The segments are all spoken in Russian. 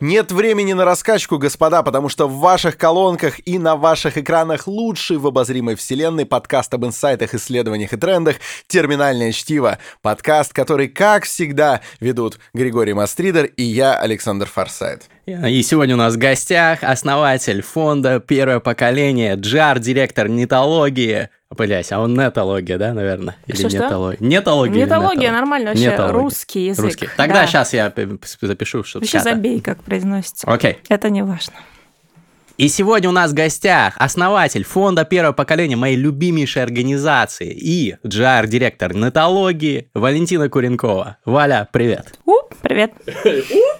Нет времени на раскачку, господа, потому что в ваших колонках и на ваших экранах лучший в обозримой вселенной подкаст об инсайтах, исследованиях и трендах «Терминальное чтиво». Подкаст, который, как всегда, ведут Григорий Мастридер и я, Александр Форсайт. И сегодня у нас в гостях основатель фонда «Первое поколение», джар-директор нетологии, Блять, а он нетология, да, наверное? Или что, нетология? Нетология. Нетология, нормально вообще. Нетология. Русский язык. Русский. Тогда да. сейчас я запишу, чтобы Еще забей, как произносится. Окей. Это не важно. И сегодня у нас в гостях основатель фонда первого поколения моей любимейшей организации и джар-директор нетологии Валентина Куренкова. Валя, привет. У, привет.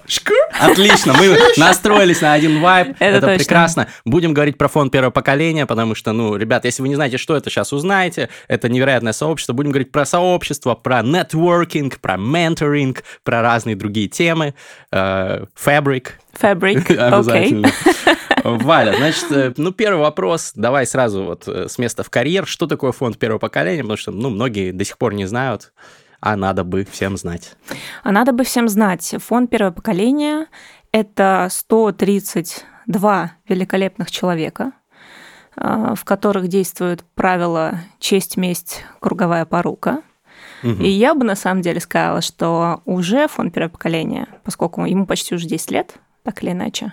Отлично, мы настроились на один вайб. Это, это прекрасно. Будем говорить про фонд первого поколения, потому что, ну, ребят, если вы не знаете, что это, сейчас узнаете. Это невероятное сообщество. Будем говорить про сообщество, про нетворкинг, про менторинг, про разные другие темы. Фабрик. Фабрик, окей. Валя, значит, э, ну, первый вопрос, давай сразу вот э, с места в карьер. Что такое фонд первого поколения? Потому что, ну, многие до сих пор не знают, а надо бы всем знать. А надо бы всем знать. Фонд первого поколения – это 132 великолепных человека, э, в которых действуют правила честь, месть, круговая порука. Угу. И я бы на самом деле сказала, что уже фонд первого поколения, поскольку ему почти уже 10 лет, так или иначе,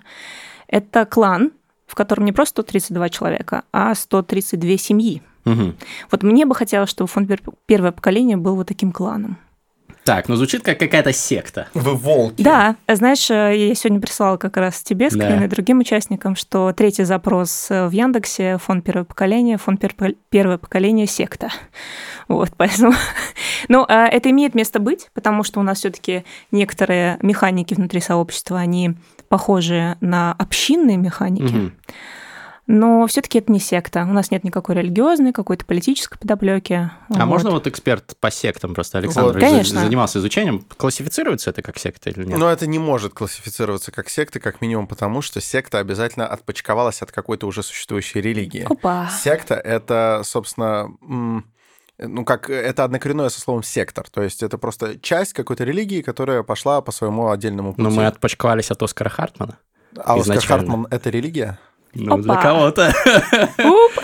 это клан, в котором не просто 132 человека, а 132 семьи. Угу. Вот мне бы хотелось, чтобы фонд первое поколение был вот таким кланом. Так, ну звучит как какая-то секта. Вы волки. Да, знаешь, э, я сегодня прислала как раз тебе, скрин да. и другим участникам, что третий запрос э, в Яндексе, фонд первое поколение, фонд первое поколение секта. Вот, поэтому... Но ну, а это имеет место быть, потому что у нас все таки некоторые механики внутри сообщества, они похожи на общинные механики. Угу но все-таки это не секта. У нас нет никакой религиозной, какой-то политической подоплеки. А вот. можно вот эксперт по сектам просто Александр вот. Конечно. занимался изучением, классифицируется это как секта или нет? Но это не может классифицироваться как секта, как минимум потому, что секта обязательно отпочковалась от какой-то уже существующей религии. Опа. Секта это, собственно, ну, как это однокоренное со словом сектор. То есть это просто часть какой-то религии, которая пошла по своему отдельному пути. Но мы отпочковались от Оскара Хартмана. А Оскар Хартман — это религия? Ну, Опа. для кого-то.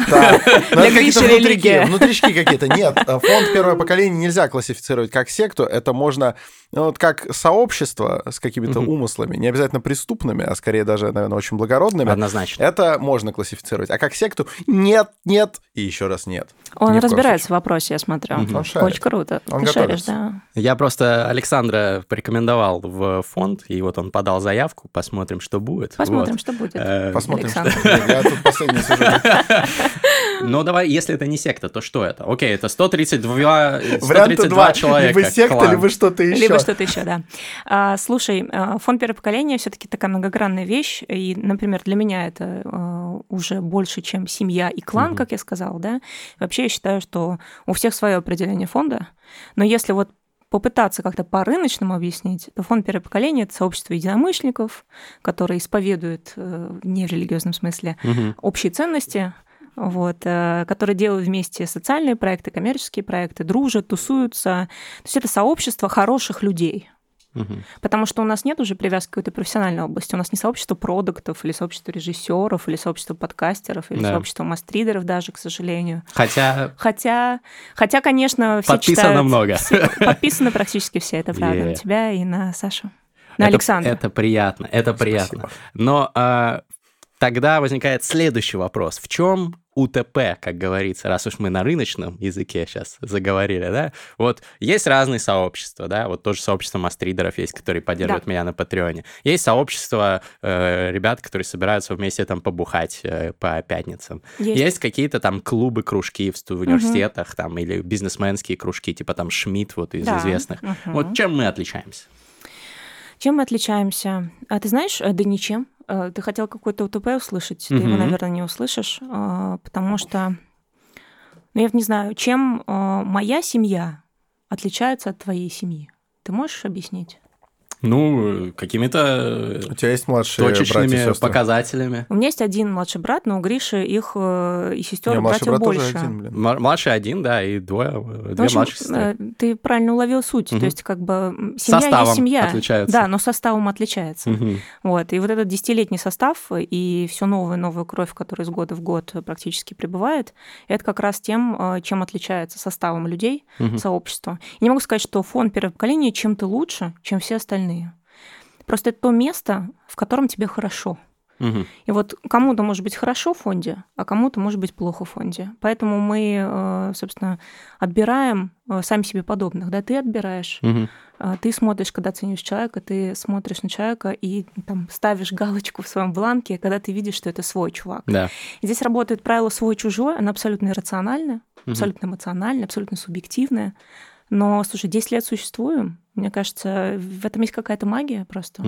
Да. Для Гриши религия. Внутрички какие-то. Нет, э, фонд первое поколение нельзя классифицировать как секту. Это можно, ну, вот как сообщество с какими-то умыслами, не обязательно преступными, а скорее даже, наверное, очень благородными. Однозначно. Это можно классифицировать. А как секту нет, нет и еще раз нет. Он разбирается в вопросе, я смотрю. Очень круто. Он шаришь, да. Я просто Александра порекомендовал в фонд, и вот он подал заявку. Посмотрим, что будет. Посмотрим, что будет. Э, Посмотрим, что я тут последний сижу. Ну, давай, если это не секта, то что это? Окей, это 132, 132 человека. Либо секта, клан. либо что-то еще. Либо что-то еще, да. А, слушай, а, фонд первого поколения все-таки такая многогранная вещь. И, например, для меня это а, уже больше, чем семья и клан, как я сказала, да. Вообще я считаю, что у всех свое определение фонда. Но если вот попытаться как-то по-рыночному объяснить, то фонд первого поколения это сообщество единомышленников, которые исповедуют э, не в религиозном смысле угу. общие ценности, вот, э, которые делают вместе социальные проекты, коммерческие проекты, дружат, тусуются. То есть это сообщество хороших людей. Угу. Потому что у нас нет уже привязки к какой-то профессиональной области. У нас не сообщество продуктов, или сообщество режиссеров, или сообщество подкастеров, или да. сообщество мастридеров даже, к сожалению. Хотя... Хотя, хотя конечно, все Подписано читают... много. Все, подписано практически все, это правда. Yeah. На тебя и на Сашу. На это, Александра. Это приятно, это приятно. Спасибо. Но а, тогда возникает следующий вопрос. В чем УТП, как говорится, раз уж мы на рыночном языке сейчас заговорили, да, вот есть разные сообщества, да, вот тоже сообщество мастридеров есть, которые поддерживают да. меня на Патреоне. Есть сообщество э, ребят, которые собираются вместе там побухать э, по пятницам. Есть, есть какие-то там клубы, кружки в, в университетах угу. там или бизнесменские кружки, типа там Шмидт вот из да. известных. Угу. Вот чем мы отличаемся? Чем мы отличаемся? А ты знаешь, э, да ничем. Э, ты хотел какой-то УТП услышать, ты его, наверное, не услышишь, э, потому что, ну, я не знаю, чем моя семья отличается от твоей семьи? Ты можешь объяснить? Ну, какими-то У тебя есть младшие братья точечными сестры? показателями. У меня есть один младший брат, но у Гриши их э, и сестер, Не, братьев брат больше. тоже один, блин. Младший один, да, и двое, э, В две общем, младшие сестры. э, ты правильно уловил суть. Мгм. То есть, как бы семья Составом есть семья. отличаются. Да, но составом отличается. Мгм. Вот. И вот этот десятилетний состав и все новую и новую кровь, которая из года в год практически прибывает, это как раз тем, э, чем отличается составом людей, Мгм. сообщества. И не могу сказать, что фонд первого поколения чем-то лучше, чем все остальные. Просто это то место, в котором тебе хорошо. Мгм. И вот кому-то может быть хорошо в фонде, а кому-то может быть плохо в фонде. Поэтому мы, э, собственно, отбираем э, сами себе подобных. Да, ты отбираешь, а, ты смотришь, когда оцениваешь человека, ты смотришь на человека и там ставишь галочку в своем бланке, когда ты видишь, что это свой чувак. Да. И здесь работает правило свой-чужой, оно абсолютно иррациональное, Мгм. абсолютно эмоциональное, абсолютно субъективное. Но, слушай, 10 лет существуем, мне кажется, в этом есть какая-то магия просто.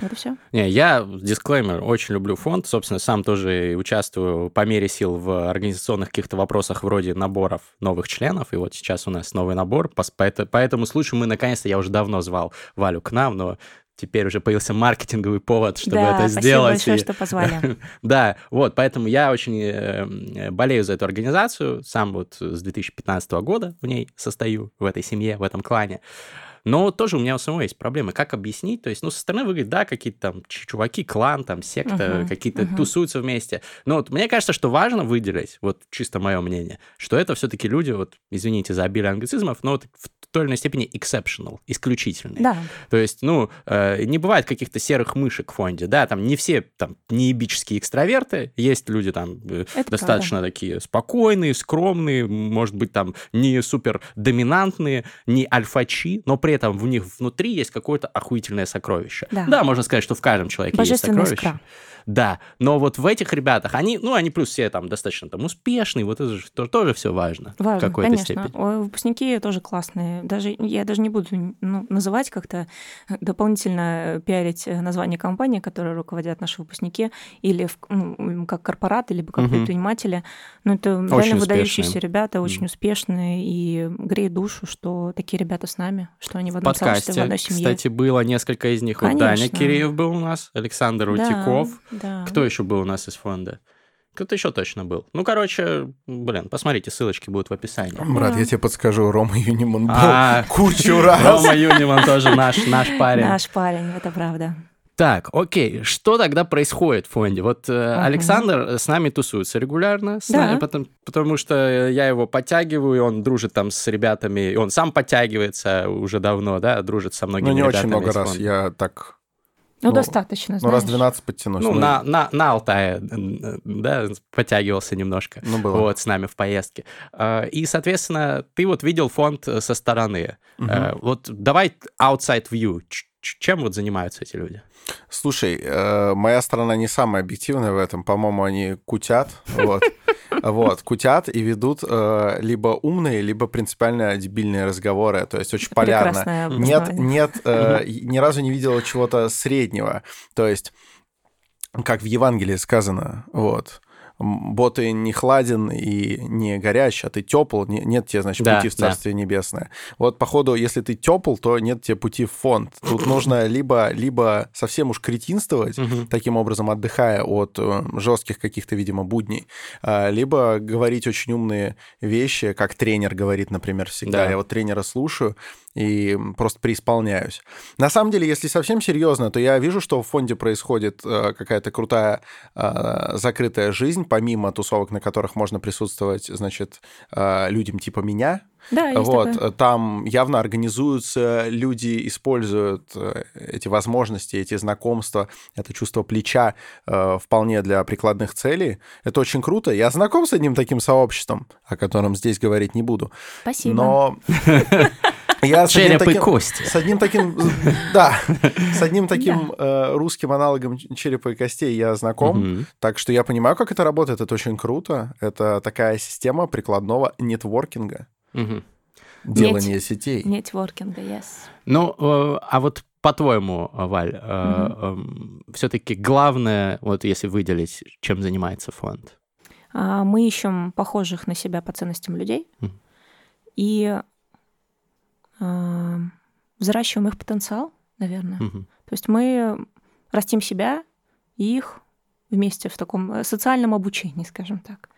Вот и все. Не, я, дисклеймер, очень люблю фонд. Собственно, сам тоже участвую по мере сил в организационных каких-то вопросах вроде наборов новых членов. И вот сейчас у нас новый набор. По, это- по этому случаю мы, наконец-то, я уже давно звал Валю к нам, но теперь уже появился маркетинговый повод, чтобы да, это спасибо сделать. большое, и- что позвали. Да, вот, поэтому я очень э, болею за эту организацию, сам вот с 2015 года в ней состою, в этой семье, в этом клане. Но тоже у меня у самого есть проблемы. Как объяснить? То есть, ну, со стороны выглядит, да, какие-то там чуваки, клан, там, секта, Мгм, какие-то мгм. тусуются вместе. Но вот мне кажется, что важно выделить, вот чисто мое мнение, что это все-таки люди, вот, извините за обилие англицизмов, но вот в той или иной степени exceptional, исключительные. Да, То есть, ну, э, не бывает каких-то серых мышек в фонде, да, там не все там неебические экстраверты, есть люди там э, Это достаточно такие спокойные, скромные, может быть, там не супер доминантные, не альфачи, но при этом в них внутри есть какое-то охуительное сокровище. Да. можно сказать, что в каждом человеке есть сокровище. искра. Да, но вот в этих ребятах, они, ну, они плюс все там достаточно там успешные, вот это же тоже, тоже все важно, в Важно, какой-то конечно. степени. Выпускники тоже классные. Даже я даже не буду ну, называть как-то дополнительно пиарить э, название компании, которые руководят наши выпускники, или в- ну, как корпораты, либо как Мгм. предприниматели. Но это реально успешные. выдающиеся ребята, очень Мгм. успешные, и греет душу, что такие ребята с нами, что они в В одном сообществе, в подкасте, одной семье. кстати, было несколько из них. Вот Даня Конечно. Киреев был у нас, Александр Да. Да. Кто еще был у нас из фонда? Кто-то еще точно был. Ну, короче, блин, посмотрите, ссылочки будут в описании. Брат, Да. я тебе подскажу, Рома Юниман был А, кучу раз. Рома Юниман тоже наш, наш парень. Наш парень, это правда. Так, окей, что тогда происходит в фонде? Вот э, Ага. Александр с нами тусуется регулярно, с Да. нами, потому, потому что я его подтягиваю, он дружит там с ребятами, он сам подтягивается уже давно, да, дружит со многими Ну, не очень ребятами много из раз. фонда. Я так, Ну, Ну, достаточно, ну, раз знаешь. 12 подтянусь. Ну, на, на, на Алтае, да, подтягивался немножко. Ну, было. Вот, с нами в поездке. А, И, соответственно, ты вот видел фонд э, со стороны. Э, Вот давай outside view. Чем вот занимаются эти люди? Слушай, э, моя сторона не самая объективная в этом. По-моему, они кутят. Вот. Вот, кутят и ведут э, либо умные, либо принципиально дебильные разговоры. То есть очень полярно. Нет, нет, э, ни разу не видела чего-то среднего. То есть, как в Евангелии сказано, вот. М, Бо ты не хладен и не горяч, а ты тепл, не- нет тебе, значит, Да, пути в да. Царствие Небесное. Вот, походу, если ты тепл, то нет тебе пути в фонд. Тут нужно либо, либо совсем уж кретинствовать, Мгм. таким образом отдыхая от э, жестких каких-то, видимо, будней, а, либо говорить очень умные вещи, как тренер говорит, например, всегда. Да. Я вот тренера слушаю и просто преисполняюсь. На самом деле, если совсем серьезно, то я вижу, что в фонде происходит э, какая-то крутая э, закрытая жизнь, помимо тусовок, на которых можно присутствовать, значит, э, людям типа меня, Да, есть вот, такое. там явно организуются, люди используют эти возможности, эти знакомства, это чувство плеча э, вполне для прикладных целей. Это очень круто. Я знаком с одним таким сообществом, о котором здесь говорить не буду. Спасибо. Но я с одним Череп и таким... кости. С одним таким, да, с одним таким э, русским аналогом черепа и костей я знаком, Мгм. так что я понимаю, как это работает, это очень круто. Это такая система прикладного нетворкинга, Мгм. делания сетей. Нетворкинга, yes. Ну, э, а вот по-твоему, Валь, все-таки главное, вот если выделить, чем занимается фонд? А, Мы ищем похожих на себя по ценностям людей Мгм. и взращиваем их потенциал наверное. Угу. То есть мы растим себя и их вместе в таком э, социальном обучении, скажем так.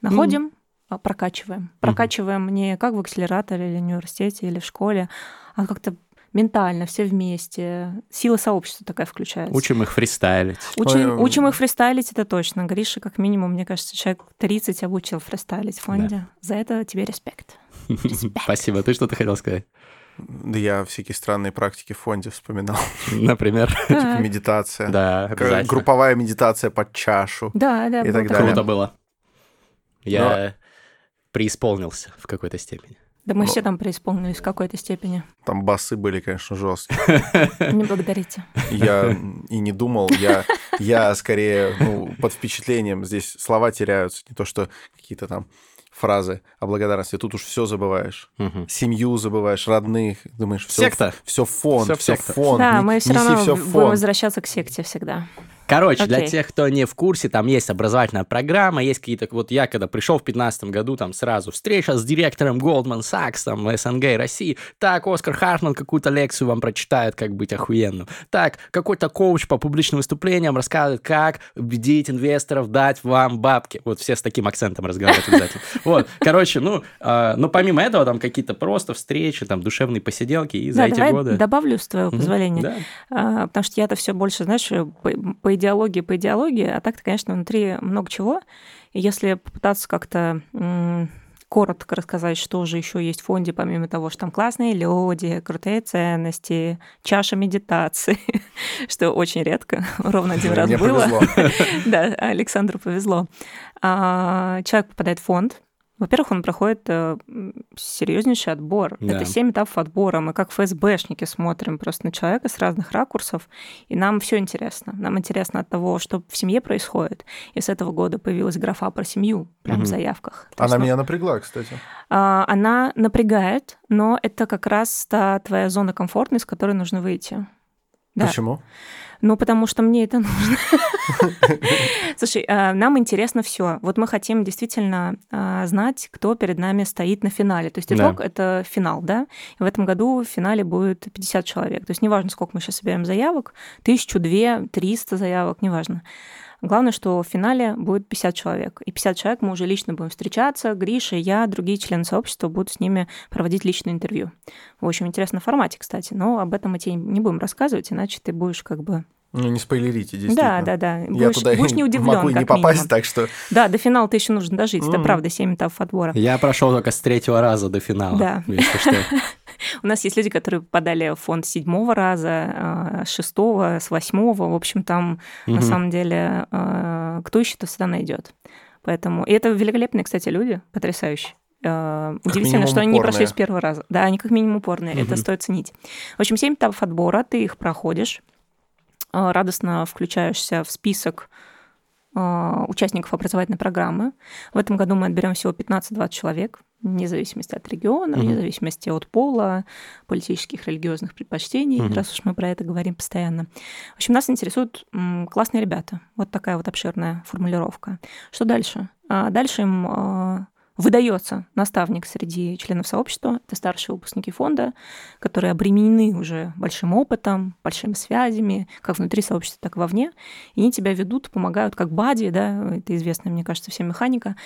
Находим, mm. прокачиваем. Прокачиваем mm-hmm. не как в акселераторе или в университете или в школе, а как-то ментально, все вместе. Сила сообщества такая включается. Учим их фристайлить. Учим, Ой, учим их фристайлить, это точно. Гриша, как минимум, мне кажется, человек 30 обучил фристайлить в фонде. Да. За это тебе респект. Спасибо. Ты что-то хотел сказать? Да я всякие странные практики в фонде вспоминал. Например? Типа медитация. Да, обязательно. Групповая медитация под чашу. Да, да. И так далее. Круто было. Я преисполнился в какой-то степени. Да мы все там преисполнились в какой-то степени. Там басы были, конечно, жесткие. Не благодарите. Я и не думал, я, я скорее ну, под впечатлением. Здесь слова теряются, не то что какие-то там фразы о благодарности. Тут уж все забываешь. Угу. Семью забываешь, родных. Думаешь, все, секта. Все фон, все, все фон. Да, мы все равно все будем возвращаться к секте всегда. Короче, okay. для тех, кто не в курсе, там есть образовательная программа, есть какие-то... Вот я, когда пришел в 2015 году, там сразу встреча с директором Goldman Sachs, там, СНГ России. Так, Оскар Хартман какую-то лекцию вам прочитает, как быть охуенным. Так, какой-то коуч по публичным выступлениям рассказывает, как убедить инвесторов дать вам бабки. Вот все с таким акцентом разговаривают обязательно. Вот, короче, ну, э, ну, помимо этого, там какие-то просто встречи, там, душевные посиделки, и за эти годы... добавлю, с твоего позволения. А, потому что я-то все больше, знаешь, по идеологии по идеологии, а так-то, конечно, внутри много чего. И если попытаться как-то коротко рассказать, что же еще есть в фонде, помимо того, что там классные люди, крутые ценности, чаша медитации, что очень редко, ровно один раз было. Да, Александру повезло. А, человек попадает в фонд, во-первых, он проходит э, серьезнейший отбор. Да. Это семь этапов отбора. Мы как ФСБшники смотрим просто на человека с разных ракурсов, и нам все интересно. Нам интересно от того, что в семье происходит. И с этого года появилась графа про семью прямо угу. в заявках. То она есть, меня напрягла, кстати. А, она напрягает, но это как раз та твоя зона комфортной, из которой нужно выйти. Да. Почему? Ну, потому что мне это нужно. Слушай, а, нам интересно все. Вот мы хотим действительно а, знать, кто перед нами стоит на финале. То есть итог — это финал, да? в этом году в финале будет 50 человек. То есть неважно, сколько мы сейчас собираем заявок, тысячу, две, триста заявок, неважно. Главное, что в финале будет 50 человек. И 50 человек мы уже лично будем встречаться. Гриша, я, другие члены сообщества будут с ними проводить личное интервью. В общем, интересном формате, кстати. Но об этом мы тебе не будем рассказывать, иначе ты будешь как бы ну, не спойлерите, действительно. Да, да, да. Я будешь, туда будешь не удивлен, могу не попасть, минимум. так что... Да, до финала ты еще нужно дожить, mm. это правда, 7 этапов отбора. Я прошел только с третьего раза до финала. Да. У нас есть люди, которые попадали в фонд седьмого раза, а, шестого, с восьмого. В общем, там на самом деле а, кто ищет, то всегда найдет. Поэтому... И это великолепные, кстати, люди, потрясающие. Uh, удивительно, что они упорные. не прошли с первого раза. Да, они как минимум упорные, угу. это стоит ценить. В общем, 7 этапов отбора, ты их проходишь. Радостно включаешься в список участников образовательной программы. В этом году мы отберем всего 15-20 человек, вне зависимости от региона, mm-hmm. вне зависимости от пола, политических, религиозных предпочтений, mm-hmm. раз уж мы про это говорим постоянно. В общем, нас интересуют классные ребята. Вот такая вот обширная формулировка. Что дальше? А дальше им выдается наставник среди членов сообщества, это старшие выпускники фонда, которые обременены уже большим опытом, большими связями, как внутри сообщества, так и вовне, и они тебя ведут, помогают как бади, да, это известная, мне кажется, всем механика,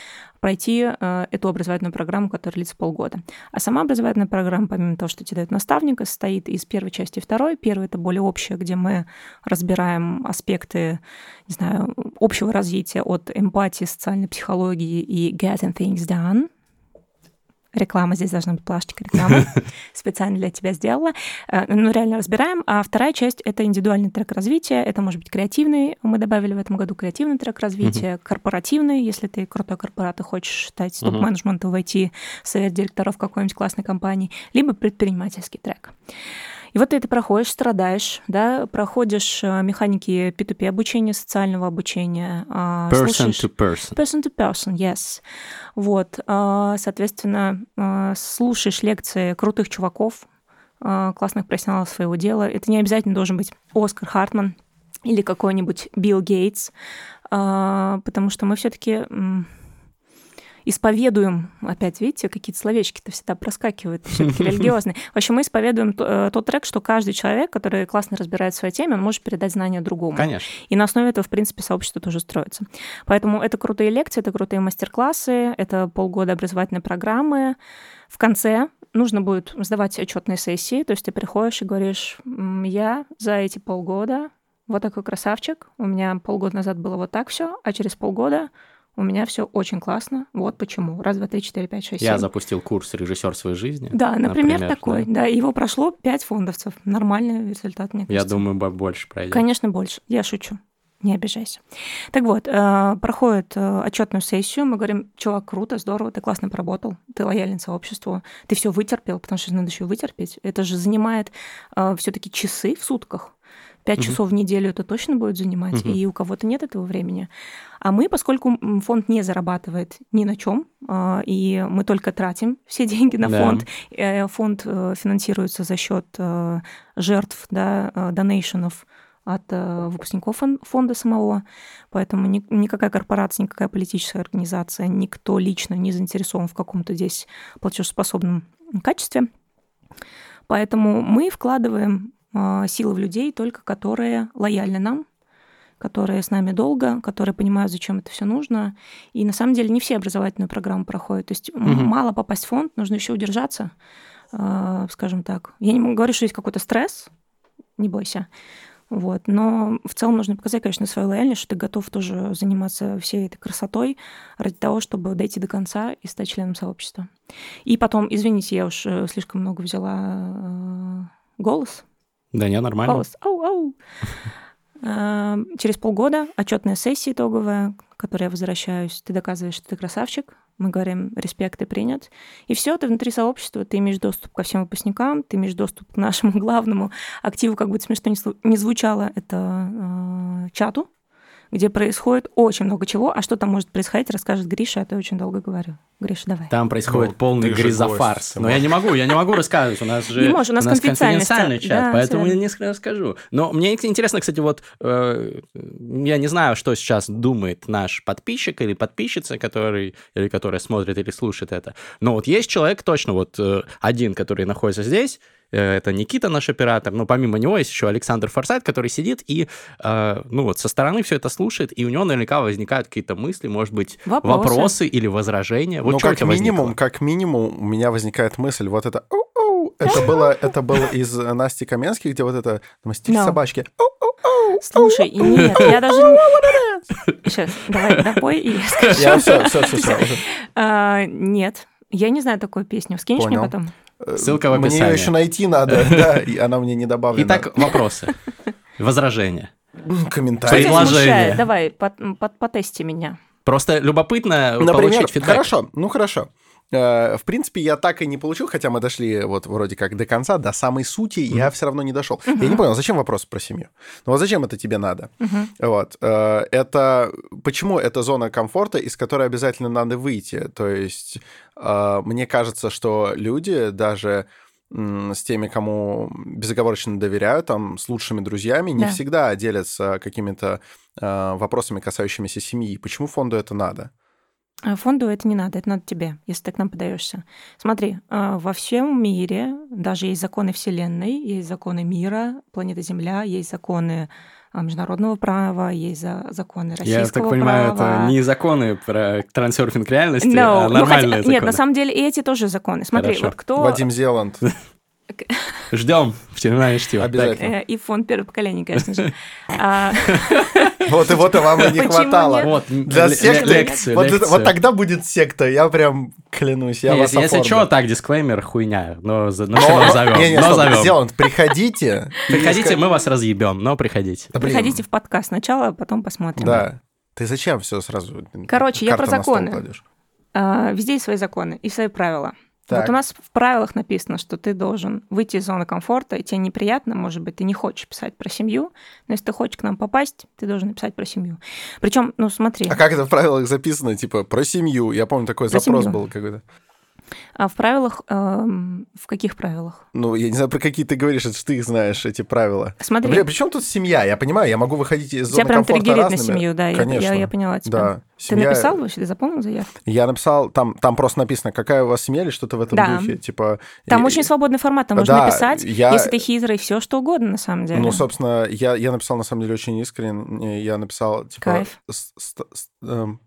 пройти э, эту образовательную программу, которая длится полгода. А сама образовательная программа, помимо того, что тебе дает наставника, состоит из первой части и второй. Первая — это более общая, где мы разбираем аспекты, не знаю, общего развития от эмпатии, социальной психологии и getting things done, Реклама здесь должна быть плашечка рекламы. Специально для тебя сделала. Э, ну, реально разбираем. А вторая часть — это индивидуальный трек развития. Это может быть креативный. Мы добавили в этом году креативный трек развития. Корпоративный, если ты крутой корпорат и хочешь стать топ-менеджментом, войти в совет директоров какой-нибудь классной компании. Либо предпринимательский трек. И вот ты это проходишь, страдаешь, да, проходишь э, механики P2P обучения, социального обучения. А, person слушаешь... to person. Person to person, yes. Вот, а, соответственно, а, слушаешь лекции крутых чуваков, классных профессионалов своего дела. Это не обязательно должен быть Оскар Хартман или какой-нибудь Билл Гейтс, потому что мы все-таки исповедуем, опять видите, какие-то словечки-то всегда проскакивают, все-таки религиозные. В общем, мы исповедуем э, тот трек, что каждый человек, который классно разбирает в своей теме, он может передать знания другому. Конечно. И на основе этого, в принципе, сообщество тоже строится. Поэтому это крутые лекции, это крутые мастер-классы, это полгода образовательной программы. В конце нужно будет сдавать отчетные сессии, то есть ты приходишь и говоришь, я за эти полгода вот такой красавчик, у меня полгода назад было вот так все, а через полгода у меня все очень классно. Вот почему. Раз, два, три, четыре, пять, шесть, Я семь. запустил курс «Режиссер своей жизни». Да, например, например, такой. да. Да. его прошло пять фондовцев. Нормальный результат, мне Я кажется. думаю, бо- больше пройдет. Конечно, больше. Я шучу. Не обижайся. Так вот, э, проходит э, отчетную сессию, мы говорим, чувак, круто, здорово, ты классно поработал, ты лоялен сообществу, ты все вытерпел, потому что надо еще вытерпеть. Это же занимает все-таки часы в сутках. Пять Мгм. часов в неделю это точно будет занимать, Мгм. и у кого-то нет этого времени. А мы, поскольку фонд не зарабатывает ни на чем, и мы только тратим все деньги на Да. фонд, э, фонд э, финансируется за счет э, жертв, да, донейшенов от выпускников фон- фонда самого. Поэтому ни- никакая корпорация, никакая политическая организация, никто лично не заинтересован в каком-то здесь платежеспособном качестве. Поэтому мы вкладываем э, силы в людей только которые лояльны нам, которые с нами долго, которые понимают, зачем это все нужно. И на самом деле не все образовательную программу проходят. То есть Мгм. мало попасть в фонд, нужно еще удержаться, э, скажем так. Я не могу говорить, что есть какой-то стресс, не бойся. Вот. Но в целом нужно показать, конечно, свою лояльность, что ты готов тоже заниматься всей этой красотой ради того, чтобы дойти до конца и стать членом сообщества. И потом, извините, я уж э, слишком много взяла э, голос. Да не, нормально. Голос. Ау. Э, Через полгода отчетная сессия итоговая, к которой я возвращаюсь. Ты доказываешь, что ты красавчик. Мы говорим, респект, ты принят. И все, ты внутри сообщества, ты имеешь доступ ко всем выпускникам, ты имеешь доступ к нашему главному активу, как бы смешно не звучало, это э, чату, где происходит очень много чего. А что там может происходить, расскажет Гриша, а то я очень долго говорю. Гриша, давай. Там происходит Ну, полный ты гризофарс. Но я не могу, я не могу рассказывать. У нас же Не можешь, у нас конфиденциальность, конфиденциальный да, чат, поэтому всё я не расскажу. Но мне интересно, кстати, вот э, я не знаю, что сейчас думает наш подписчик или подписчица, который или которая смотрит или слушает это. Но вот есть человек точно вот э, один, который находится здесь. Э, Это Никита, наш оператор. Но помимо него есть еще Александр Форсайт, который сидит и, э, ну вот, со стороны все это слушает, и у него наверняка возникают какие-то мысли, может быть, Вопросы. вопросы или возражения. Вот ну, что у как тебя возникло? минимум, как минимум, у меня возникает мысль, вот это это было, это было из э, Насти Каменских, где вот это стиль No. собачки. Слушай, и нет, я даже... Сейчас, давай допой, и я скажу. Я все, все, все, все. А, Нет, я не знаю такую песню. Скинешь мне потом? Ссылка в Мне описании. ее еще найти надо, да, и она мне не добавлена. Итак, вопросы. Возражения. Предложение. смущает? Давай, под- под- потести меня. Просто любопытно Например, получить фидбэк. хорошо, ну хорошо. Э, В принципе, я так и не получил, хотя мы дошли вот вроде как до конца, до самой сути, я все равно не дошел. Я не понял, зачем вопрос про семью? Ну вот зачем это тебе надо? Мгм. Вот. э, Это почему это зона комфорта, из которой обязательно надо выйти? То есть э, мне кажется, что люди даже с теми, кому безоговорочно доверяют, там, с лучшими друзьями, не Да. всегда делятся какими-то э, вопросами, касающимися семьи. Почему фонду это надо? А Фонду это не надо, это надо тебе, если ты к нам подаешься. Смотри, а, во всем мире даже есть законы Вселенной, есть законы мира, планеты Земля, есть законы а, международного права, есть за- законы российского Я так понимаю, права. это не законы про трансерфинг реальности, No, а ну, нормальные хотя- Нет, законы. на самом деле и эти тоже законы. Смотри, Хорошо. вот кто... Вадим Зеланд. Ждем в терминале чтива. Обязательно. Э, И фонд первого поколения, конечно же. А, Вот и вот и вам и не хватало. Для секты, вот, тогда будет секта, я прям клянусь, я вас если, что, так, дисклеймер, хуйня, но, за- но Но- все равно зовем. Не, не, но стоп, зовем. Зеланд, приходите. Приходите, мы вас разъебем, но приходите. Приходите в подкаст сначала, а потом посмотрим. Да. Ты зачем все сразу? Короче, я про законы. А, Везде есть свои законы и свои правила. Так. Вот у нас в правилах написано, что ты должен выйти из зоны комфорта, и тебе неприятно, может быть, ты не хочешь писать про семью, но если ты хочешь к нам попасть, ты должен написать про семью. Причем, ну смотри, А как это в правилах записано, типа, про семью? Я помню, такой Про запрос семью. был какой-то. А в правилах, эм, в каких правилах? Ну, я не знаю, про какие ты говоришь, это ты их знаешь, эти правила. Смотри. Бля, при чем тут семья? Я понимаю, я могу выходить из Тебя зоны прям комфорта триггерит на семью, да, я- Конечно. я, я поняла тебя. Да. Ты Семья- написал вообще, ты заполнил заявку? Я написал, там, там просто написано, какая у вас семья или что-то в этом Да. духе. Типа, Там и- очень свободный формат, там можно Да, написать, я- если ты хитрый, все что угодно на самом деле. Ну, собственно, я, я написал на самом деле очень искренне. Я написал, типа, Кайф. с- с- с- эм,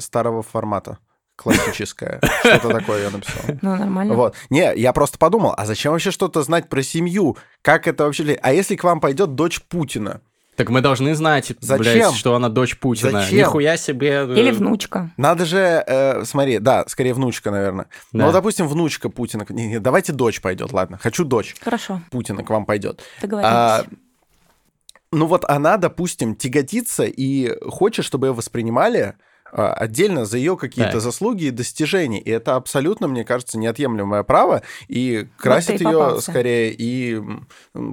старого формата. Классическое. Что-то такое я написал. Ну, нормально. Вот. Не, я просто подумал, а зачем вообще что-то знать про семью? Как это вообще... А если к вам пойдет дочь Путина? Так мы должны знать, Зачем? блядь, что она дочь Путина. Зачем? Нихуя себе. э, Или внучка. Надо же, э, смотри, да, скорее внучка, наверное. Да. Ну, допустим, внучка Путина. Не, не, давайте дочь пойдет, ладно. Хочу дочь Хорошо, Путина к вам пойдет. договорились. А, ну вот она, допустим, тяготится и хочет, чтобы ее воспринимали отдельно за ее какие-то Так. заслуги и достижения. И это абсолютно, мне кажется, неотъемлемое право. И красит и ее попался. скорее и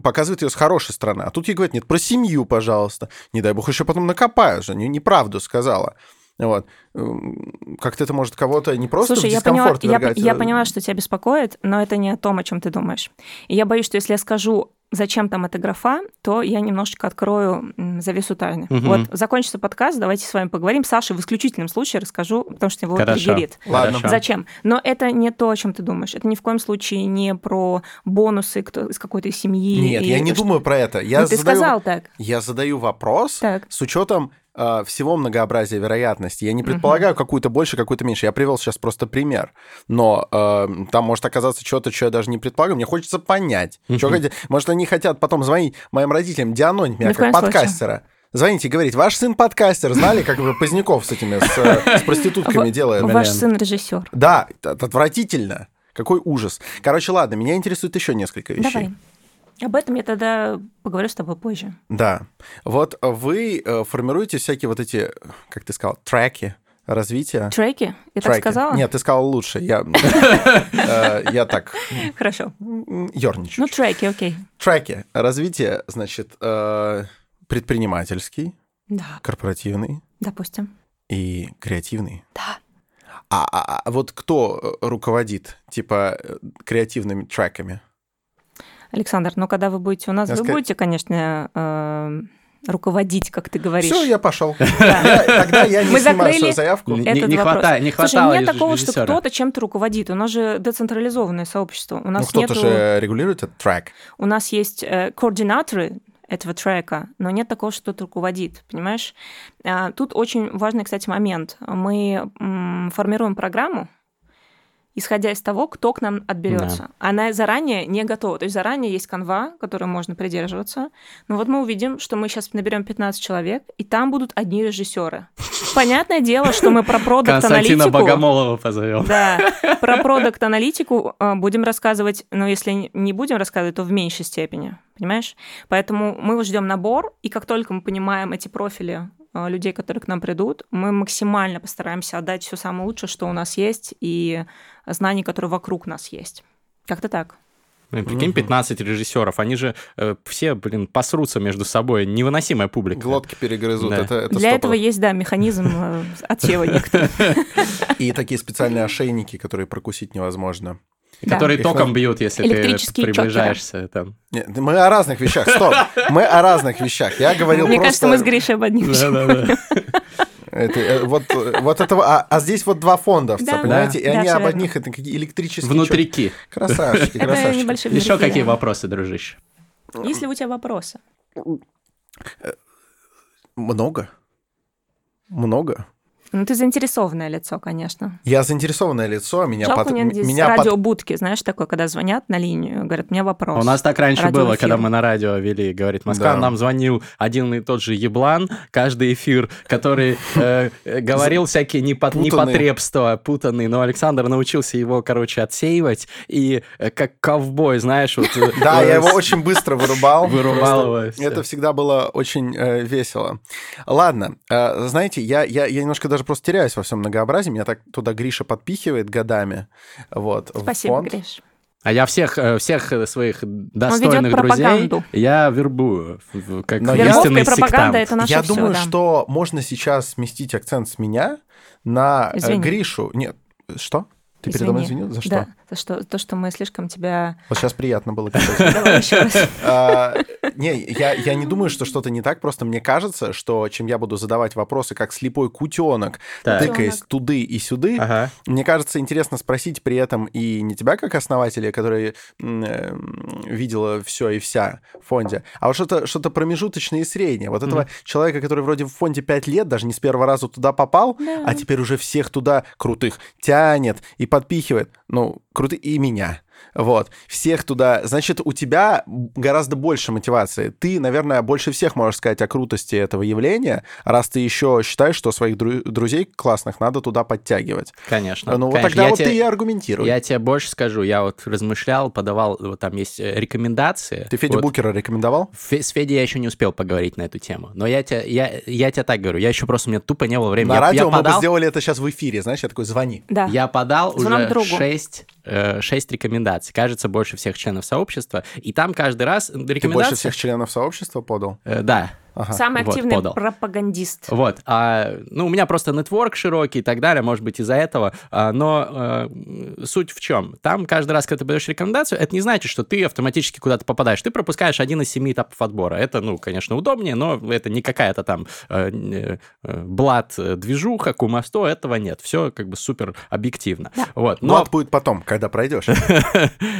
показывает ее с хорошей стороны. А тут ей говорят, нет, про семью, пожалуйста. Не дай бог, еще потом накопают же. Не- Неправду сказала. Вот. М, Как-то это может кого-то не просто Слушай, в я поняла, дискомфорт я, я а- поняла, что тебя беспокоит, но это не о том, о чем ты думаешь. И я боюсь, что если я скажу, зачем там эта графа, то я немножечко открою завесу тайны. Мгм. Вот закончится подкаст, давайте с вами поговорим. Саше в исключительном случае расскажу, потому что его Хорошо. триггерит. Ладно. Хорошо. Зачем? Но это не то, о чем ты думаешь. Это ни в коем случае не про бонусы кто, из какой-то семьи. Нет, я не что- думаю про это. Я Ну, ты задаю- сказал так. Я задаю вопрос Так. с учетом э, всего многообразия вероятностей. Я не предполагаю какую-то больше, какую-то меньше. Я привел сейчас просто пример. Но э, там может оказаться что-то, что я даже не предполагаю. Мне хочется понять. Хотят- Может, они хотят потом звонить моим родителям, дианонить меня Ни как коем случае. подкастера. Звоните и говорить, ваш сын подкастер, знали, как вы Поздняков с этими, с, э, с проститутками делает? Ваш сын режиссер. Да, отвратительно. Какой ужас. Короче, ладно, меня интересует еще несколько вещей. Давай. Об этом я тогда поговорю с тобой позже. Да. Вот вы э, формируете всякие вот эти, как ты сказал, треки развития. Треки? Я так Треки. сказала? Нет, ты сказал лучше. Я, э, я так Хорошо. ерничаю. Ну, треки, окей. Треки развития, значит, э, предпринимательский, Да, корпоративный допустим. и креативный. Да. А, а- а вот кто руководит, типа, креативными треками? Александр, ну когда вы будете у нас, Я вы ска- будете, конечно, э, руководить, как ты говоришь. Все, я пошел. Тогда я не Мы снимаю свою заявку. Не- не хватает- не Слушай, хватало нет такого, что режиссера. кто-то чем-то руководит. У нас же децентрализованное сообщество. У Ну, нас кто-то нету... же регулирует этот трек. У нас есть э, координаторы этого трека, но нет такого, что кто-то руководит, понимаешь? А, Тут очень важный, кстати, момент. Мы м, формируем программу, исходя из того, кто к нам отберется. Она заранее не готова. То есть заранее есть канва, которой можно придерживаться. Но вот мы увидим, что мы сейчас наберем 15 человек, и там будут одни режиссеры. Понятное дело, что мы про Константина продукт-аналитику... Богомолова позовем. Да, про продукт-аналитику э, будем рассказывать, но если не- будем рассказывать, то в меньшей степени, понимаешь? Поэтому мы ждем набор, и как только мы понимаем эти профили людей, которые к нам придут, мы максимально постараемся отдать все самое лучшее, что у нас есть, и знаний, которые вокруг нас есть. Как-то так. Блин, Прикинь, 15 режиссеров, они же э, все, блин, посрутся между собой. Невыносимая публика. Глотки перегрызут. Да. Это, это Для этого есть, да, механизм э, отсева некоторых. И такие специальные ошейники, которые прокусить невозможно. Да. Которые Их током бьют, если ты приближаешься. Там. Нет, мы о разных вещах. Стоп. Мы о разных вещах. Я говорил Мне просто... кажется, мы с Гришей об одних вещах. Да-да-да. Это, э, вот, э, вот этого... А, а здесь вот два фондовца, Да. понимаете? Да. И Да, они всё об верно. одних, это какие электрические... Внутрики. чё- Красавчики, Это красавчики. небольшой Еще какие да. вопросы, дружище? Есть ли у тебя вопросы? Много. Много. Ну, ты заинтересованное лицо, конечно. Я заинтересованное лицо, меня Жалко, под... у меня здесь меня под- радиобудки, знаешь, такое, когда звонят на линию, говорят, у меня вопрос. У нас так раньше Радиоэфир. было, когда мы на радио вели, говорит Москва, Да. нам звонил один и тот же еблан каждый эфир, который э, э, говорил всякие непот- непотребства, путанные, но Александр научился его, короче, отсеивать, и э, как ковбой, знаешь, вот... э, Да, я его очень быстро вырубал. Вырубал его. Это всегда было очень весело. Ладно, знаете, я, я, я немножко даже просто теряюсь во всем многообразии. Меня так туда Гриша подпихивает годами. Вот, Спасибо, фонд. Гриш. А я всех, э, всех э, своих достойных друзей, я вербую, как Но истинный и пропаганда сектант. это наше я всё, думаю, да. что можно сейчас сместить акцент с меня на э, Извини. Гришу. Нет, что? Ты передо мной извинил? За что? Да, за что, то, что мы слишком тебя... Вот сейчас приятно было. А, не, я не думаю, что что-то не так, просто мне кажется, что чем я буду задавать вопросы, как слепой кутенок, тыкаясь туды и сюды, мне кажется, интересно спросить при этом и не тебя как основателя, который э, видела все и вся в фонде, а вот что-то что промежуточное и среднее. Вот этого человека, который вроде в фонде 5 лет, даже не с первого раза туда попал, а теперь уже всех туда крутых тянет и подпихивает. Ну, круто и меня. Вот. Всех туда... Значит, у тебя гораздо больше мотивации. Ты, наверное, больше всех можешь сказать о крутости этого явления, раз ты еще считаешь, что своих дру- друзей классных надо туда подтягивать. Конечно. Ну, вот тогда я вот тебе, ты и аргументируй. Я тебе больше скажу. Я вот размышлял, подавал... Вот там есть э, рекомендации. Ты Федю вот. Букера рекомендовал? С Федей я еще не успел поговорить на эту тему. Но я тебе, я, я тебе так говорю. Я еще просто... У меня тупо не было времени. На я, радио я мы подал... бы сделали это сейчас в эфире. Знаешь, я такой, звони. Да. Я подал Звонок уже другу. 6, э, 6 рекомендаций. Кажется, больше всех членов сообщества. И там каждый раз рекомендации... Ты больше всех членов сообщества подал? Э, да. Ага. Самый Вот, активный подал. пропагандист. Вот. А, ну, у меня просто нетворк широкий и так далее, может быть, из-за этого. А, но э, суть в чем? Там каждый раз, когда ты подаешь рекомендацию, это не значит, что ты автоматически куда-то попадаешь. Ты пропускаешь один из семи этапов отбора. Это, ну, конечно, удобнее, но это не какая-то там э, э, блат движуха, кумасто, этого нет. Все как бы супер объективно. Да. Вот. Но Но это будет потом, когда пройдешь.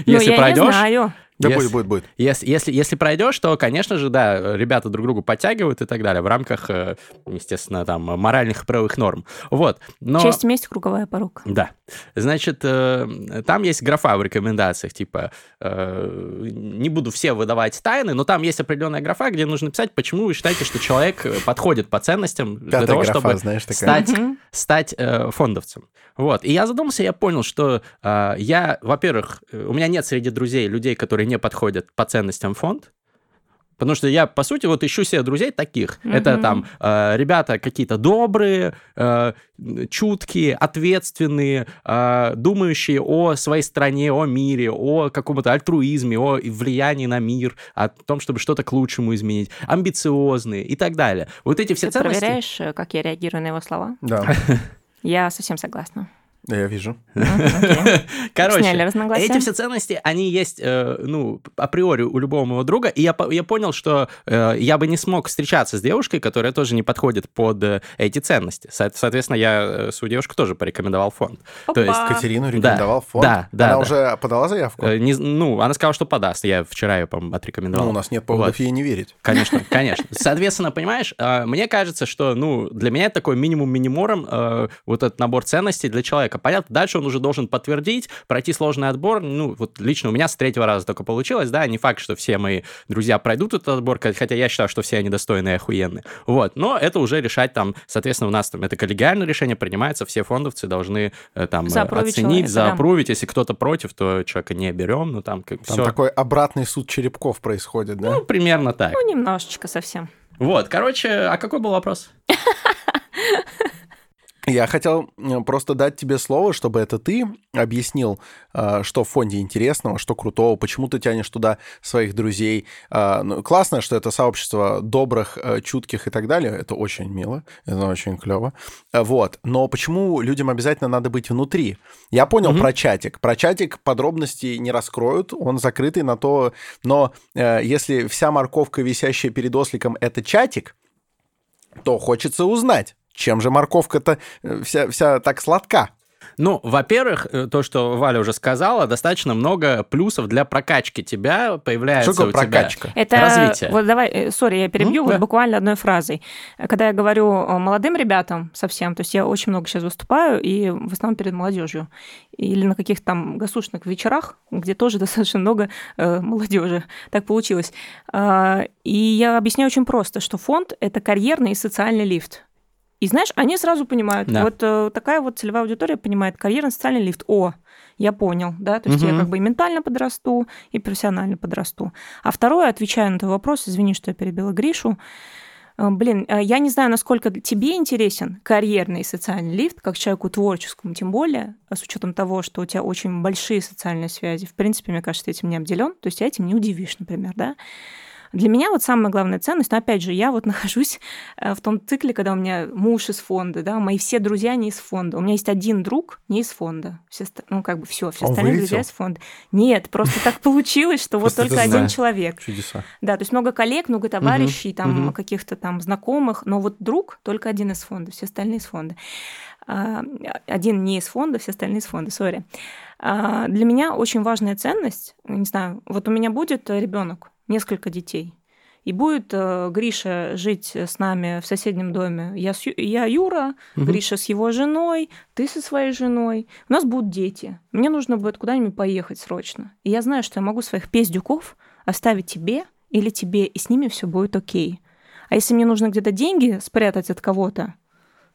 Ну, если я пройдешь... Да Если- будет, будет, будет. Если, если, если пройдешь, то, конечно же, да, ребята друг другу подтягивают и так далее в рамках, э, естественно, там, моральных и правовых норм. Вот. Но... Честь, месть, круговая порука. Да. Значит, э, там есть графа в рекомендациях, типа, э, не буду все выдавать тайны, но там есть определенная графа, где нужно писать, почему вы считаете, что человек подходит по ценностям для того, графа, чтобы знаешь, такая. стать, стать фондовцем. Вот. И я задумался, я понял, что я, во-первых, у меня нет среди друзей людей, которые не подходят по ценностям фонд. Потому что я, по сути, вот ищу себе друзей таких. Это Мгм. там э, ребята какие-то добрые, э, чуткие, ответственные, э, думающие о своей стране, о мире, о каком-то альтруизме, о влиянии на мир, о том, чтобы что-то к лучшему изменить, амбициозные и так далее. Вот эти все Ты ценности... проверяешь, э, как я реагирую на его слова? Да, Я совсем согласна. Да, я вижу. Окей. Короче, Сняли разногласия. эти все ценности, они есть, э, ну, априори у любого моего друга, и я, я понял, что э, я бы не смог встречаться с девушкой, которая тоже не подходит под э, эти ценности. Со- Соответственно, я э, свою девушку тоже порекомендовал фонд. То есть, Опа. Катерину рекомендовал фонд. да, да, Она да. уже подала заявку? э, не ну, она сказала, что подаст. Я вчера ее, по-моему, отрекомендовал. Ну, у нас нет поводов Вот. ей не верить. Конечно, конечно. Соответственно, понимаешь, э, мне кажется, что, ну, для меня это такой минимум минимором э, вот этот набор ценностей для человека. Понятно, дальше он уже должен подтвердить, пройти сложный отбор. Ну, вот лично у меня с третьего раза только получилось, да, не факт, что все мои друзья пройдут этот отбор, хотя я считаю, что все они достойные и охуенные. Вот, но это уже решать там, соответственно, у нас там это коллегиальное решение принимается, все фондовцы должны э, там э, Заапрувить оценить, человека, да. если кто-то против, то человека не берем, ну там как Там все. такой обратный суд черепков происходит, да? Ну, примерно так. Ну, немножечко совсем. Вот, короче, а какой был вопрос? Я хотел э, просто дать тебе слово, чтобы это ты объяснил, э, что в фонде интересного, что крутого, почему ты тянешь туда своих друзей. А, ну, Классно, что это сообщество добрых, э, чутких и так далее. Это очень мило, это очень клево. Э, Вот. Но почему людям обязательно надо быть внутри? Я понял Мгм. про чатик. Про чатик подробности не раскроют, он закрытый на то. Но э, если вся морковка, висящая перед осликом, это чатик, то хочется узнать, чем же морковка-то э, вся, вся так сладка. Ну, во-первых, э, то, что Валя уже сказала, достаточно много плюсов для прокачки тебя появляется Что такое у тебя. прокачка? Это Развитие. Вот давай, э, сори, я перебью Ну, вот да. буквально одной фразой. Когда я говорю э, молодым ребятам совсем, то есть я очень много сейчас выступаю, и в основном перед молодежью. Или на каких-то там государственных вечерах, где тоже достаточно много молодежи. Так получилось. А, И я объясняю очень просто, что фонд – это карьерный и социальный лифт. И знаешь, они сразу понимают, Да. вот э, такая вот целевая аудитория понимает карьерный социальный лифт. О, я понял, да, то есть я Мгм. как бы и ментально подрасту, и профессионально подрасту. А второе, отвечая на твой вопрос, извини, что я перебила Гришу, э, Блин, э, я не знаю, насколько тебе интересен карьерный и социальный лифт, как человеку творческому, тем более, а с учетом того, что у тебя очень большие социальные связи. В принципе, мне кажется, ты этим не обделен, то есть тебя этим не удивишь, например, да. Для меня вот самая главная ценность, но опять же, я вот нахожусь э, в том цикле, когда у меня муж из фонда, да, мои все друзья не из фонда. У меня есть один друг не из фонда. Все, ну, как бы все, все Он остальные вылетел? друзья из фонда. Нет, просто так получилось, что вот только один человек. Чудеса. Да, то есть много коллег, много товарищей, там каких-то там знакомых, но вот друг только один из фонда, все остальные из фонда. А, Один не из фонда, все остальные из фонда, сори. А, Для меня очень важная ценность, не знаю, вот у меня будет ребенок, несколько детей, и будет э, Гриша жить с нами в соседнем доме. Я, с я Юра, Мгм. Гриша с его женой, ты со своей женой. У нас будут дети. Мне нужно будет куда-нибудь поехать срочно. И я знаю, что я могу своих пиздюков оставить тебе или тебе, и с ними все будет окей. А если мне нужно где-то деньги спрятать от кого-то,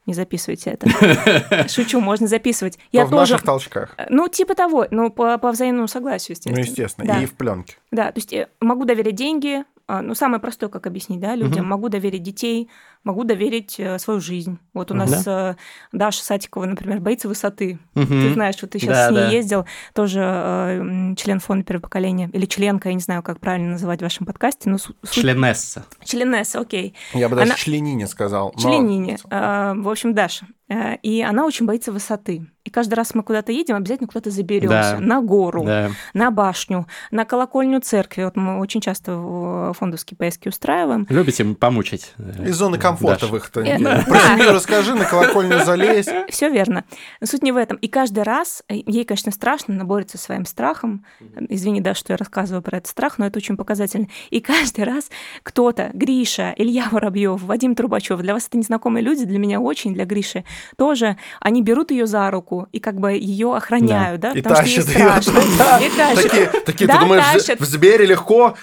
не записывайте это. Шучу, можно записывать. Я в тоже... наших толчках. Ну, типа того, ну, по, по взаимному согласию, естественно. Ну, естественно. Да. И в пленке. Да, то есть э, могу доверить деньги, а, ну, самое простое, как объяснить, да, людям. Мгм. Могу доверить детей, могу доверить э, свою жизнь. Вот у нас э, Даша Сатикова, например, боится высоты. Ты Мгм. знаешь, вот ты сейчас Да, с ней да. ездил, тоже э, член фонда первого поколения, или членка, я не знаю, как правильно называть в вашем подкасте, но су- суть- Членесса. членесса, окей. Я бы даже Она- членине сказал. но- Членине. э, В общем, Даша. Э, И она очень боится высоты. И каждый раз мы куда-то едем, обязательно куда-то заберемся. Да. На гору, Да. на башню, на колокольню церкви. Вот мы очень часто в- фондовские поездки устраиваем. Любите помучить. э, Из зоны комфорта Дашу. выхода. Э, Про да. семью расскажи, на колокольню залезь. Все верно. Но Суть не в этом. И каждый раз, э, ей, конечно, страшно, она борется со своим страхом. Извини, да, что я рассказываю про этот страх, но это очень показательно. И каждый раз кто-то, Гриша, Илья Воробьев, Вадим Трубачев, для вас это незнакомые люди, для меня очень, для Гриши тоже, они берут ее за руку и как бы ее охраняют, да, И потому что ей тащат ее страшно. туда. И тащат. Такие, такие, Да, ты думаешь, тащат. в Сбере легко?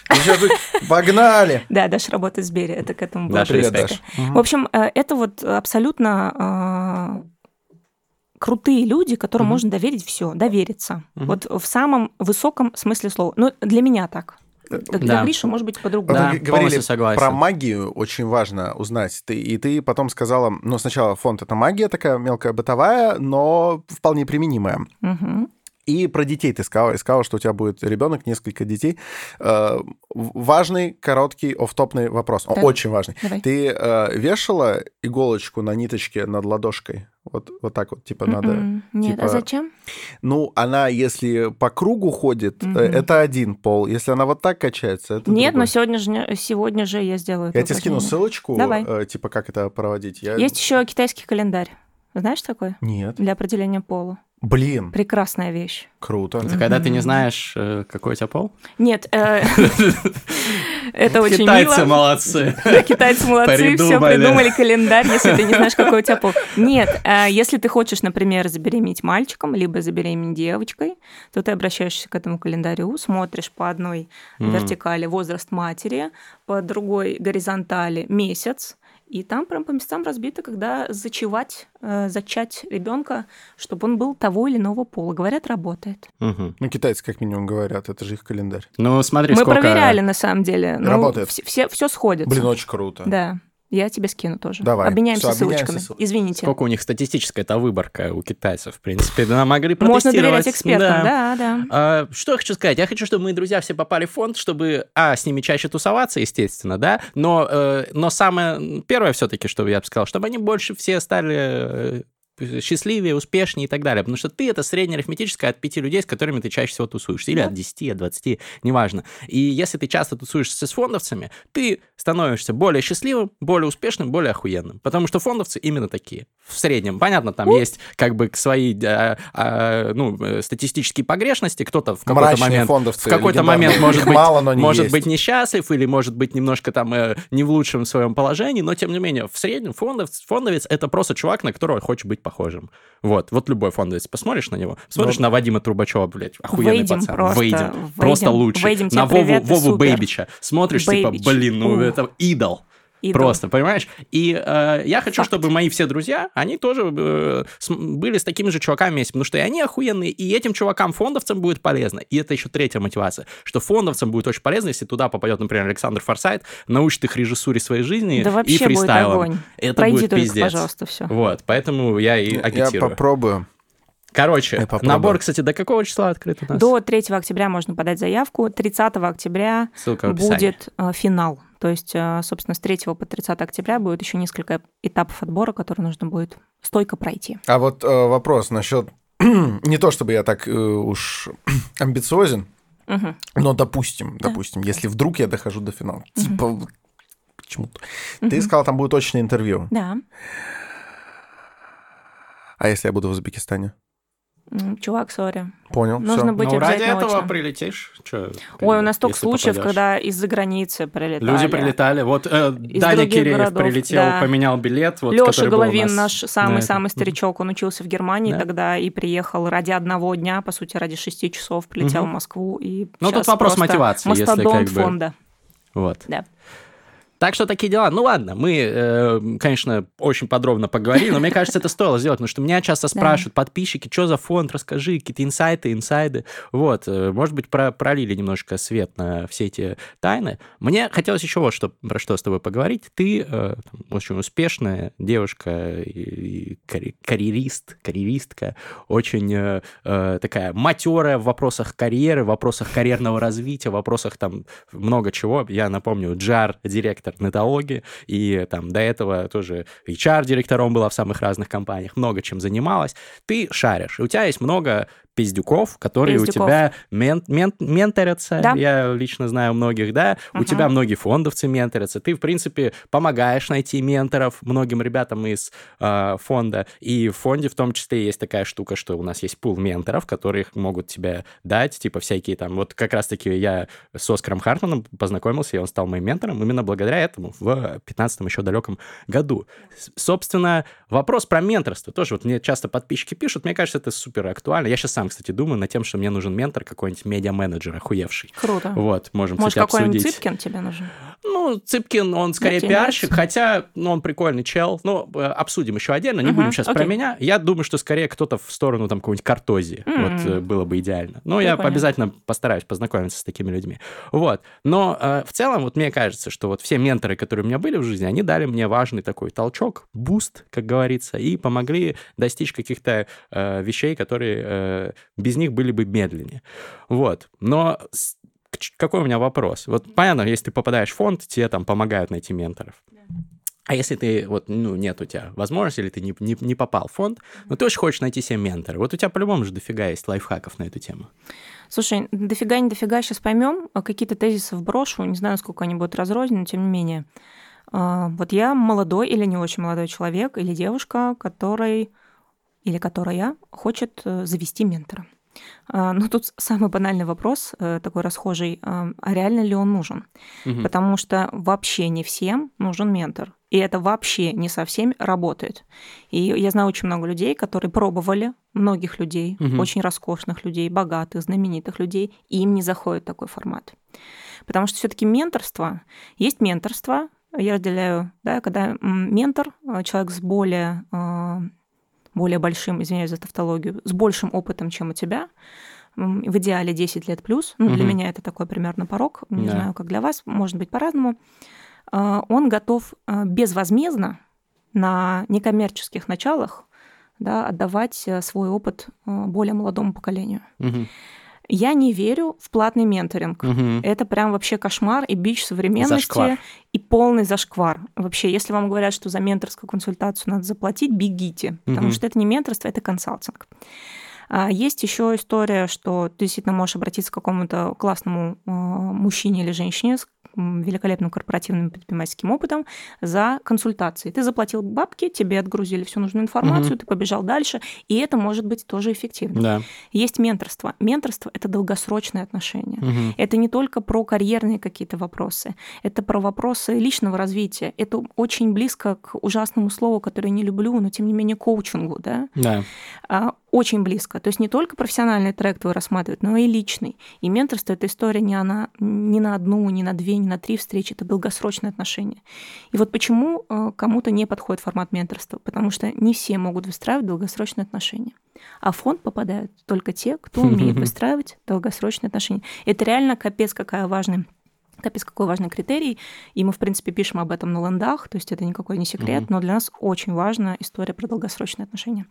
Погнали. Да, Даша работает в Сбере, это к этому было Даша. Даша. В общем, э, это вот абсолютно э, крутые люди, которым Мгм. можно доверить все, довериться. Мгм. Вот в самом высоком смысле слова. Ну, для меня так. Для Да. Гриши может быть по-другому. Да, говорили согласен. про магию, очень важно узнать. Ты, и ты потом сказала, ну, сначала фонд — это магия такая мелкая бытовая, но вполне применимая. Мгм. И про детей ты сказала, сказала, что у тебя будет ребенок, несколько детей. Э, важный, короткий, офтопный вопрос. Так. Очень важный. Давай. Ты э, вешала иголочку на ниточке над ладошкой? Вот, вот так вот, типа, надо... М-м. Нет, типа, а зачем? Ну, она, если по кругу ходит, Мгм. это один пол. Если она вот так качается, это Нет, другой. но сегодня же, сегодня же я сделаю это Я тебе скину ссылочку, Давай. э, типа, как это проводить. Я... Есть еще китайский календарь. Знаешь такой? Нет. Для определения пола. Блин, Прекрасная вещь. круто. Это когда ты не знаешь, э, какой у тебя пол? Нет, э, это очень Китайцы мило. молодцы. Да, китайцы молодцы, все Придумали. календарь, если ты не знаешь, какой у тебя пол. Нет, э, если ты хочешь, например, забеременеть мальчиком, либо забеременеть девочкой, то ты обращаешься к этому календарю, смотришь по одной вертикали возраст матери, по другой горизонтали месяц, и там прям по местам разбито, когда зачевать, э, зачать ребенка, чтобы он был того или иного пола. Говорят, работает. Мгм. Ну, китайцы как минимум говорят, это же их календарь. Ну, смотри, Мы сколько... проверяли на самом деле. Ну, Работает. Все, все, все сходится. Блин, очень круто. Да. Я тебе скину тоже. Давай. Обменяемся обменяемся ссылочками. ссыл- Извините. Сколько у них статистическая эта выборка у китайцев, в принципе. Да, могли Можно протестировать. доверять экспертам, да, да. А, что я хочу сказать? Я хочу, чтобы мои друзья все попали в фонд, чтобы, а, с ними чаще тусоваться, естественно, да, но, э, но самое первое все-таки, что я бы сказал, чтобы они больше все стали э, счастливее, успешнее и так далее. Потому что ты это среднеарифметическое от пяти людей, с которыми ты чаще всего тусуешься. Или Да. от 10, от 20, неважно. И если ты часто тусуешься с фондовцами, ты становишься более счастливым, более успешным, более охуенным. Потому что фондовцы именно такие. В среднем. Понятно, там есть как бы свои э, э, ну, э, статистические погрешности. Кто-то в какой-то Мрачные момент фондовцы в какой-то момент может быть, мало, но они может есть. быть несчастлив или может быть немножко там э, не в лучшем своем положении, но тем не менее в среднем фондовец, фондовец это просто чувак, на которого хочешь быть похожим. Вот, вот любой фондовец, посмотришь на него, смотришь Ну, на Вадима Трубачева, блядь, охуенный Вейдим пацан, просто, Вейдим, Вейдим, просто лучше. Вейдим, на Вову, привет, Вову. Бейбича смотришь, Бейбич. типа, блин, ну Ух. это идол. Идол. Просто, понимаешь? И э, я хочу, Факт. чтобы мои все друзья, они тоже э, с- были с такими же чуваками вместе, потому что и они охуенные, и этим чувакам, фондовцам будет полезно. И это еще третья мотивация, что фондовцам будет очень полезно, если туда попадет, например, Александр Форсайт, научит их режиссуре своей жизни Да и вообще будет фристайлом. огонь. Это Пройди будет только, пиздец. пожалуйста, все. Вот, поэтому я и Ну, Я агитирую. попробую. Короче, набор, кстати, до какого числа открыт у нас? До 3 октября можно подать заявку. 30 октября будет э, финал. То есть, э, собственно, с 3 по 30 октября будет еще несколько этапов отбора, которые нужно будет стойко пройти. А вот э, вопрос насчет... Не то чтобы я так э, уж амбициозен, угу. но допустим, да. допустим, если вдруг я дохожу до финала, угу. типа почему-то. Угу. Ты сказал, там будет точное интервью. Да. А если я буду в Узбекистане? Чувак, сори. Понял. Нужно все. быть ну, ради этого очно. прилетишь. Че, Ой, у нас столько случаев, попадешь. когда из-за границы прилетали. Люди прилетали. Вот э, Даня Киреев городов. прилетел, да. поменял билет. Вот, Леша Головин, наш самый-самый старичок, он учился в Германии да? тогда и приехал ради одного дня, по сути, ради шести часов, прилетел угу. в Москву. И ну, тут вопрос мотивации. Мастодонт если как бы... фонда. Вот. Да. Так что такие дела. Ну ладно, мы, э, конечно, очень подробно поговорили, но мне кажется, это стоило сделать, потому что меня часто спрашивают подписчики, что за фонд, расскажи, какие-то инсайты, инсайды. Вот, э, может быть, про пролили немножко свет на все эти тайны. Мне хотелось еще вот что, про что с тобой поговорить. Ты э, очень успешная девушка, и, и карьерист, карьеристка, очень э, такая матерая в вопросах карьеры, в вопросах карьерного развития, в вопросах там много чего. Я напомню, Джар, директор директор нетологии, и там до этого тоже HR-директором была в самых разных компаниях, много чем занималась. Ты шаришь, и у тебя есть много пиздюков, которые Пиздюков. у тебя мен, мен, менторятся. Да. Я лично знаю многих, да. Uh-huh. У тебя многие фондовцы менторятся. Ты, в принципе, помогаешь найти менторов многим ребятам из э, фонда. И в фонде в том числе есть такая штука, что у нас есть пул менторов, которые могут тебе дать, типа всякие там... Вот как раз-таки я с Оскаром Хартманом познакомился, и он стал моим ментором именно благодаря этому в 15 еще далеком году. Собственно, вопрос про менторство тоже вот мне часто подписчики пишут, мне кажется, это супер актуально. Я сейчас сам, кстати, думаю над тем, что мне нужен ментор какой-нибудь медиа-менеджер охуевший. Круто. Вот, можем, Может, кстати, какой-нибудь Цыпкин тебе нужен? Ну, Цыпкин, он скорее Мне пиарщик, хотя ну, он прикольный чел. Ну, э, обсудим еще отдельно, не uh-huh, будем сейчас okay. про меня. Я думаю, что скорее кто-то в сторону там какой-нибудь картози. Mm-hmm. Вот э, было бы идеально. Но я, я обязательно постараюсь познакомиться с такими людьми. Вот. Но э, в целом, вот мне кажется, что вот все менторы, которые у меня были в жизни, они дали мне важный такой толчок, boost, как говорится, и помогли достичь каких-то э, вещей, которые э, без них были бы медленнее. Вот. Но какой у меня вопрос? Вот понятно, если ты попадаешь в фонд, тебе там помогают найти менторов. А если ты, вот, ну, нет у тебя возможности, или ты не, не, не попал в фонд, но ты очень хочешь найти себе ментора. Вот у тебя по-любому же дофига есть лайфхаков на эту тему. Слушай, дофига, не дофига, сейчас поймем, какие-то тезисы вброшу, не знаю, сколько они будут разрознены, но тем не менее. А, вот я молодой или не очень молодой человек, или девушка, который, или которая хочет э, завести ментора. А, ну, тут самый банальный вопрос, э, такой расхожий, а, а реально ли он нужен? Угу. Потому что вообще не всем нужен ментор. И это вообще не со всеми работает. И я знаю очень много людей, которые пробовали, многих людей, угу. очень роскошных людей, богатых, знаменитых людей, и им не заходит такой формат. Потому что все-таки менторство, есть менторство, я разделяю, да, когда ментор, э, человек с более а, более большим, извиняюсь за тавтологию, с большим опытом, чем у тебя, в идеале 10 лет плюс, ну, угу. для меня это такой примерно порог, не да. знаю, как для вас, может быть по-разному, а, он готов а, безвозмездно на некоммерческих началах да, отдавать э, свой опыт а, более молодому поколению. Угу. Я не верю в платный менторинг. Угу. Это прям вообще кошмар и бич современности зашквар. и полный зашквар. Вообще, если вам говорят, что за менторскую консультацию надо заплатить, бегите, потому угу. что это не менторство, это консалтинг. А, есть еще история, что ты действительно можешь обратиться к какому-то классному а, мужчине или женщине великолепным корпоративным предпринимательским опытом за консультации. Ты заплатил бабки, тебе отгрузили всю нужную информацию, угу. ты побежал дальше, и это может быть тоже эффективно. Да. Есть менторство. Менторство это долгосрочные отношения. Угу. Это не только про карьерные какие-то вопросы, это про вопросы личного развития. Это очень близко к ужасному слову, которое я не люблю, но тем не менее коучингу, да. Да. А, очень близко. То есть не только профессиональный трек твой рассматривать, но и личный. И менторство — это история не, она, не на одну, не на две, не на три встречи, это долгосрочные отношения. И вот почему э, кому-то не подходит формат менторства, потому что не все могут выстраивать долгосрочные отношения. А в фонд попадают только те, кто умеет выстраивать долгосрочные отношения. Это реально капец какая важная Капец, какой важный критерий. И мы, в принципе, пишем об этом на лендах, то есть это никакой не секрет, mm-hmm. но для нас очень важна история про долгосрочные отношения.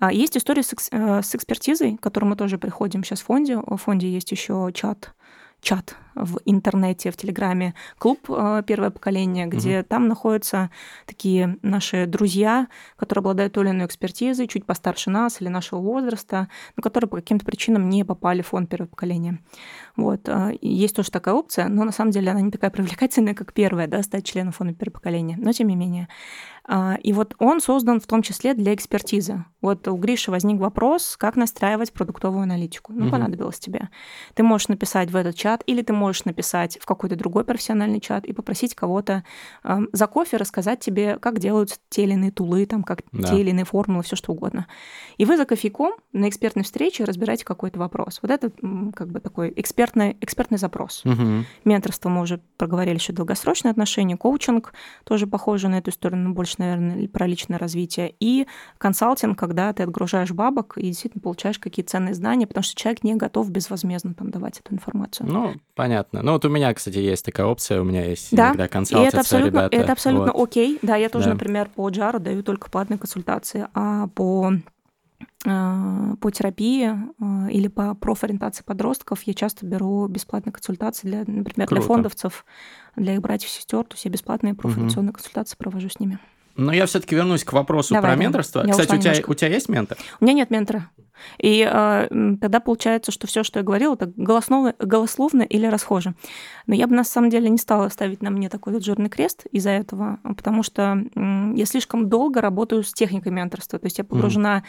А, есть история с, э, с экспертизой, к которой мы тоже приходим сейчас в фонде. В фонде есть еще чат чат в интернете, в Телеграме, клуб э, «Первое поколение», где угу. там находятся такие наши друзья, которые обладают той или иной экспертизой, чуть постарше нас или нашего возраста, но которые по каким-то причинам не попали в фонд «Первое поколение». Вот. Э, есть тоже такая опция, но на самом деле она не такая привлекательная, как первая, да, стать членом фонда «Первое поколение». Но тем не менее. А, и вот он создан в том числе для экспертизы. Вот у Гриши возник вопрос, как настраивать продуктовую аналитику. Ну, угу. понадобилось тебе. Ты можешь написать в этот чат, или ты можешь написать в какой-то другой профессиональный чат и попросить кого-то э, за кофе рассказать тебе, как делают те или иные тулы, там, как да. те или иные формулы, все что угодно. И вы за кофейком на экспертной встрече разбираете какой-то вопрос. Вот это как бы такой экспертный, экспертный запрос. Угу. Менторство мы уже проговорили, еще долгосрочные отношения, коучинг тоже похоже на эту историю, но больше больше, наверное, про личное развитие. И консалтинг, когда ты отгружаешь бабок и действительно получаешь какие-то ценные знания, потому что человек не готов безвозмездно там давать эту информацию. Ну, понятно. Ну, вот у меня, кстати, есть такая опция, у меня есть да? иногда консалтинг. И это абсолютно, ребята. это абсолютно вот. окей. Да, я тоже, да. например, по Джару даю только платные консультации, а по а, по терапии а, или по профориентации подростков я часто беру бесплатные консультации для, например, Круто. для фондовцев, для их братьев и сестер, то есть я бесплатные профориентационные угу. консультации провожу с ними. Но я все-таки вернусь к вопросу Давай, про менторство. Кстати, у тебя, у тебя есть ментор? У меня нет ментора. И э, тогда получается, что все, что я говорила, это голословно, голословно или расхоже. Но я бы на самом деле не стала ставить на мне такой вот жирный крест из-за этого, потому что э, я слишком долго работаю с техникой менторства. То есть я погружена mm.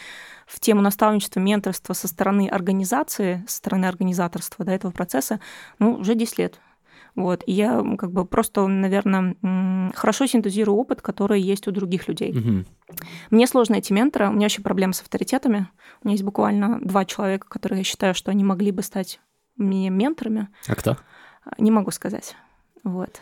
в тему наставничества, менторства со стороны организации, со стороны организаторства до этого процесса, ну, уже 10 лет. Вот. И я как бы просто, наверное, хорошо синтезирую опыт, который есть у других людей. Угу. Мне сложно найти ментора. У меня вообще проблемы с авторитетами. У меня есть буквально два человека, которые я считаю, что они могли бы стать мне менторами. А кто? Не могу сказать. Вот.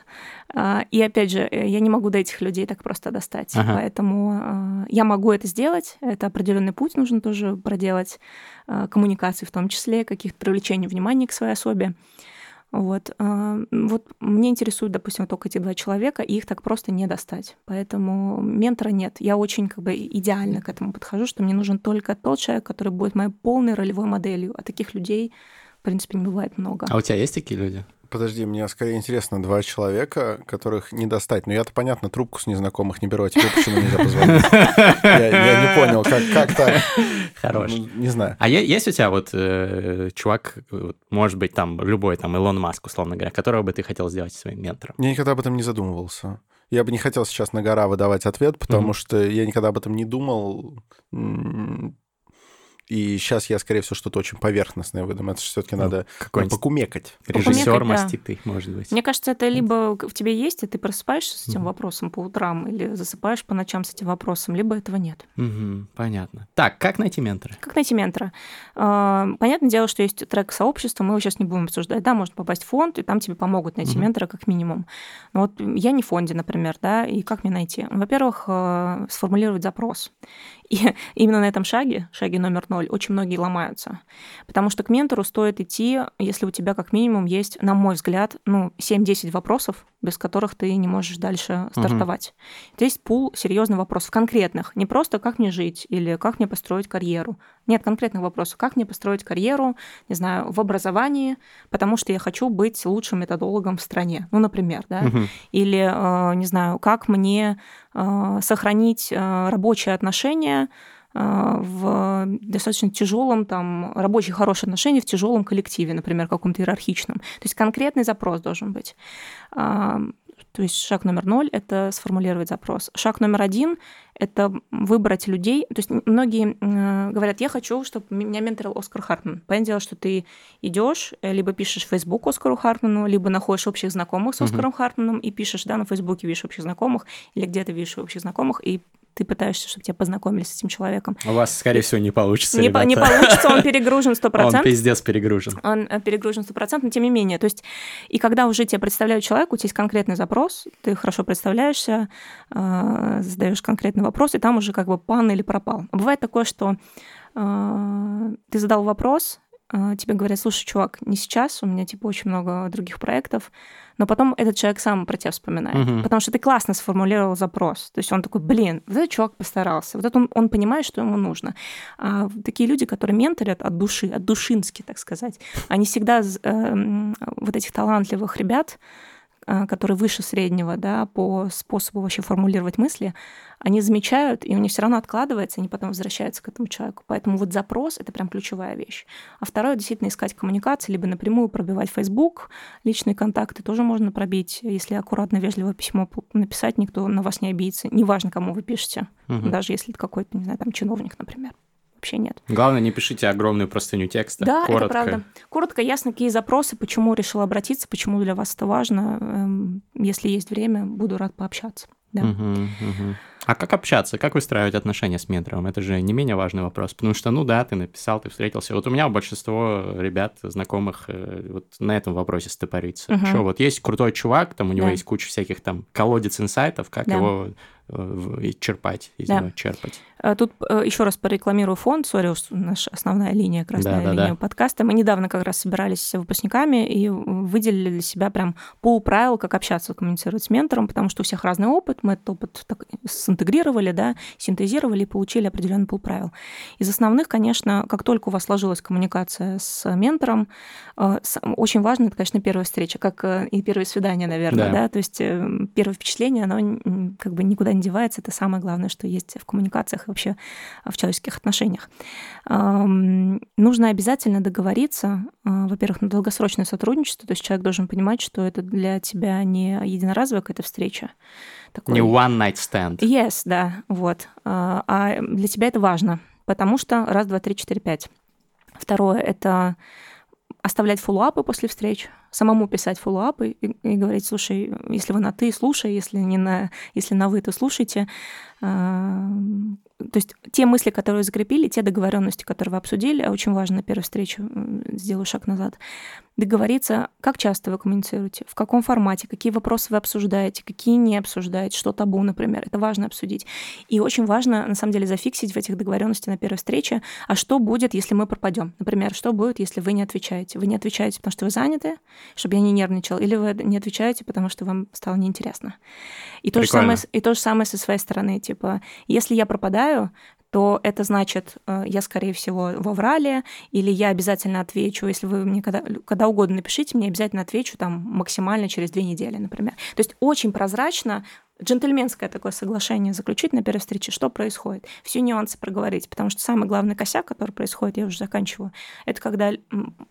А, и опять же, э, я не могу до этих людей так просто достать. Ага. Поэтому а, я могу это сделать. Это определенный путь нужно тоже проделать, а, коммуникации в том числе, каких-то привлечений внимания к своей особе. Вот. А, вот мне интересуют, допустим, только эти два человека, и их так просто не достать. Поэтому ментора нет. Я очень как бы идеально к этому подхожу, что мне нужен только тот человек, который будет моей полной ролевой моделью. А таких людей, в принципе, не бывает много. А у тебя есть такие люди? Подожди, мне скорее интересно, два человека, которых не достать. Ну, я-то, понятно, трубку с незнакомых не беру, а тебе почему нельзя позвонить? Я не понял, как так. Хорош. Ну, не знаю. А есть у тебя вот э, чувак, может быть, там, любой, там, Илон Маск, условно говоря, которого бы ты хотел сделать своим ментором? Я никогда об этом не задумывался. Я бы не хотел сейчас на гора выдавать ответ, потому что я никогда об этом не думал. И сейчас я, скорее всего, что-то очень поверхностное выдам. Это все-таки ну, надо ну, покумекать. Режиссер маститый, да. может быть. Мне кажется, это либо в тебе есть, и ты просыпаешься с этим mm вопросом по утрам, или засыпаешь по ночам с этим вопросом, либо этого нет. mm понятно. Так, как найти ментора? Как найти ментора? А, понятное дело, что есть трек сообщества, мы его сейчас не будем обсуждать. Да, можно попасть в фонд, и там тебе помогут найти mm ментора как минимум. Но вот я не в фонде, например, да, и как мне найти? Во-первых, э, сформулировать запрос. И именно на этом шаге, шаге номер ноль, очень многие ломаются. Потому что к ментору стоит идти, если у тебя как минимум есть, на мой взгляд, ну, 7-10 вопросов, без которых ты не можешь дальше стартовать. Угу. Здесь пул серьезных вопросов, конкретных. Не просто как мне жить или как мне построить карьеру. Нет конкретных вопросов. Как мне построить карьеру, не знаю, в образовании, потому что я хочу быть лучшим методологом в стране. Ну, например, да. Угу. Или, э, не знаю, как мне э, сохранить э, рабочие отношения в достаточно тяжелом, там, рабочие хорошие отношения в тяжелом коллективе, например, каком-то иерархичном. То есть конкретный запрос должен быть. То есть шаг номер ноль – это сформулировать запрос. Шаг номер один – это выбрать людей. То есть многие говорят, я хочу, чтобы меня менторил Оскар Хартман. Понятное дело, что ты идешь, э, либо пишешь в Facebook Оскару Хартману, либо находишь общих знакомых с Оскаром uh-huh. Хартманом и пишешь, да, на Фейсбуке видишь общих знакомых, или где-то видишь общих знакомых, и ты пытаешься, чтобы тебя познакомили с этим человеком. У вас, скорее всего, не получится, Не, не получится, он перегружен 100%. Он пиздец перегружен. Он э, перегружен 100%, но тем не менее. То есть, и когда уже тебя представляют человек, у тебя есть конкретный запрос, ты хорошо представляешься, э, задаешь конкретный вопрос, и там уже как бы пан или пропал. Бывает такое, что э, ты задал вопрос, тебе говорят, слушай, чувак, не сейчас, у меня типа очень много других проектов, но потом этот человек сам про тебя вспоминает, угу. потому что ты классно сформулировал запрос. То есть он такой, блин, вот этот чувак постарался, вот это он, он понимает, что ему нужно. А такие люди, которые менторят от души, от душински, так сказать, они всегда э, вот этих талантливых ребят, а, которые выше среднего, да, по способу вообще формулировать мысли, они замечают, и у них все равно откладывается, они потом возвращаются к этому человеку. Поэтому вот запрос — это прям ключевая вещь. А второе — действительно искать коммуникации, либо напрямую пробивать Facebook, личные контакты тоже можно пробить. Если аккуратно, вежливо письмо написать, никто на вас не обидится. Неважно, кому вы пишете, угу. даже если это какой-то, не знаю, там, чиновник, например вообще нет. Главное, не пишите огромную простыню текста. Да, коротко. это правда. Коротко, ясно, какие запросы, почему решил обратиться, почему для вас это важно. Эм, если есть время, буду рад пообщаться. Да. Угу, угу. А как общаться? Как выстраивать отношения с ментором? Это же не менее важный вопрос. Потому что, ну да, ты написал, ты встретился. Вот у меня большинство ребят, знакомых, э, вот на этом вопросе стопорится. Угу. Что, вот есть крутой чувак, там у него да. есть куча всяких там колодец инсайтов, как да. его черпать из да. него, черпать. А тут э, еще раз порекламирую фонд, сори, наша основная линия, красная да, линия да. подкаста. Мы недавно как раз собирались с выпускниками и выделили для себя прям пол правил, как общаться, коммуницировать с ментором, потому что у всех разный опыт, мы этот опыт так синтегрировали, да, синтезировали и получили определенный пол правил. Из основных, конечно, как только у вас сложилась коммуникация с ментором, э, очень важно, это, конечно, первая встреча, как э, и первое свидание, наверное, да, да? то есть первое впечатление, оно как бы никуда не девается, это самое главное, что есть в коммуникациях вообще в человеческих отношениях. Нужно обязательно договориться, а, во-первых, на долгосрочное сотрудничество, то есть человек должен понимать, что это для тебя не единоразовая какая-то встреча. Такой... Не one night stand. Yes, да, вот. А, а для тебя это важно, потому что раз, два, три, четыре, пять. Второе — это оставлять фоллоуапы после встреч, самому писать фоллоуапы и, и говорить, слушай, если вы на «ты», слушай, если не на, если на «вы», то слушайте. А, то есть те мысли, которые закрепили, те договоренности, которые вы обсудили, а очень важно на первой встрече, сделаю шаг назад, договориться, как часто вы коммуницируете, в каком формате, какие вопросы вы обсуждаете, какие не обсуждаете, что табу, например. Это важно обсудить. И очень важно, на самом деле, зафиксить в этих договоренностях на первой встрече, а что будет, если мы пропадем. Например, что будет, если вы не отвечаете. Вы не отвечаете, потому что вы заняты, чтобы я не нервничал, или вы не отвечаете, потому что вам стало неинтересно. И то, же самое, и то же самое со своей стороны. Типа, если я пропадаю, то это значит, э, я, скорее всего, во врале, или я обязательно отвечу, если вы мне когда, когда угодно напишите, мне обязательно отвечу там максимально через две недели, например. То есть очень прозрачно джентльменское такое соглашение заключить на первой встрече, что происходит, все нюансы проговорить, потому что самый главный косяк, который происходит, я уже заканчиваю, это когда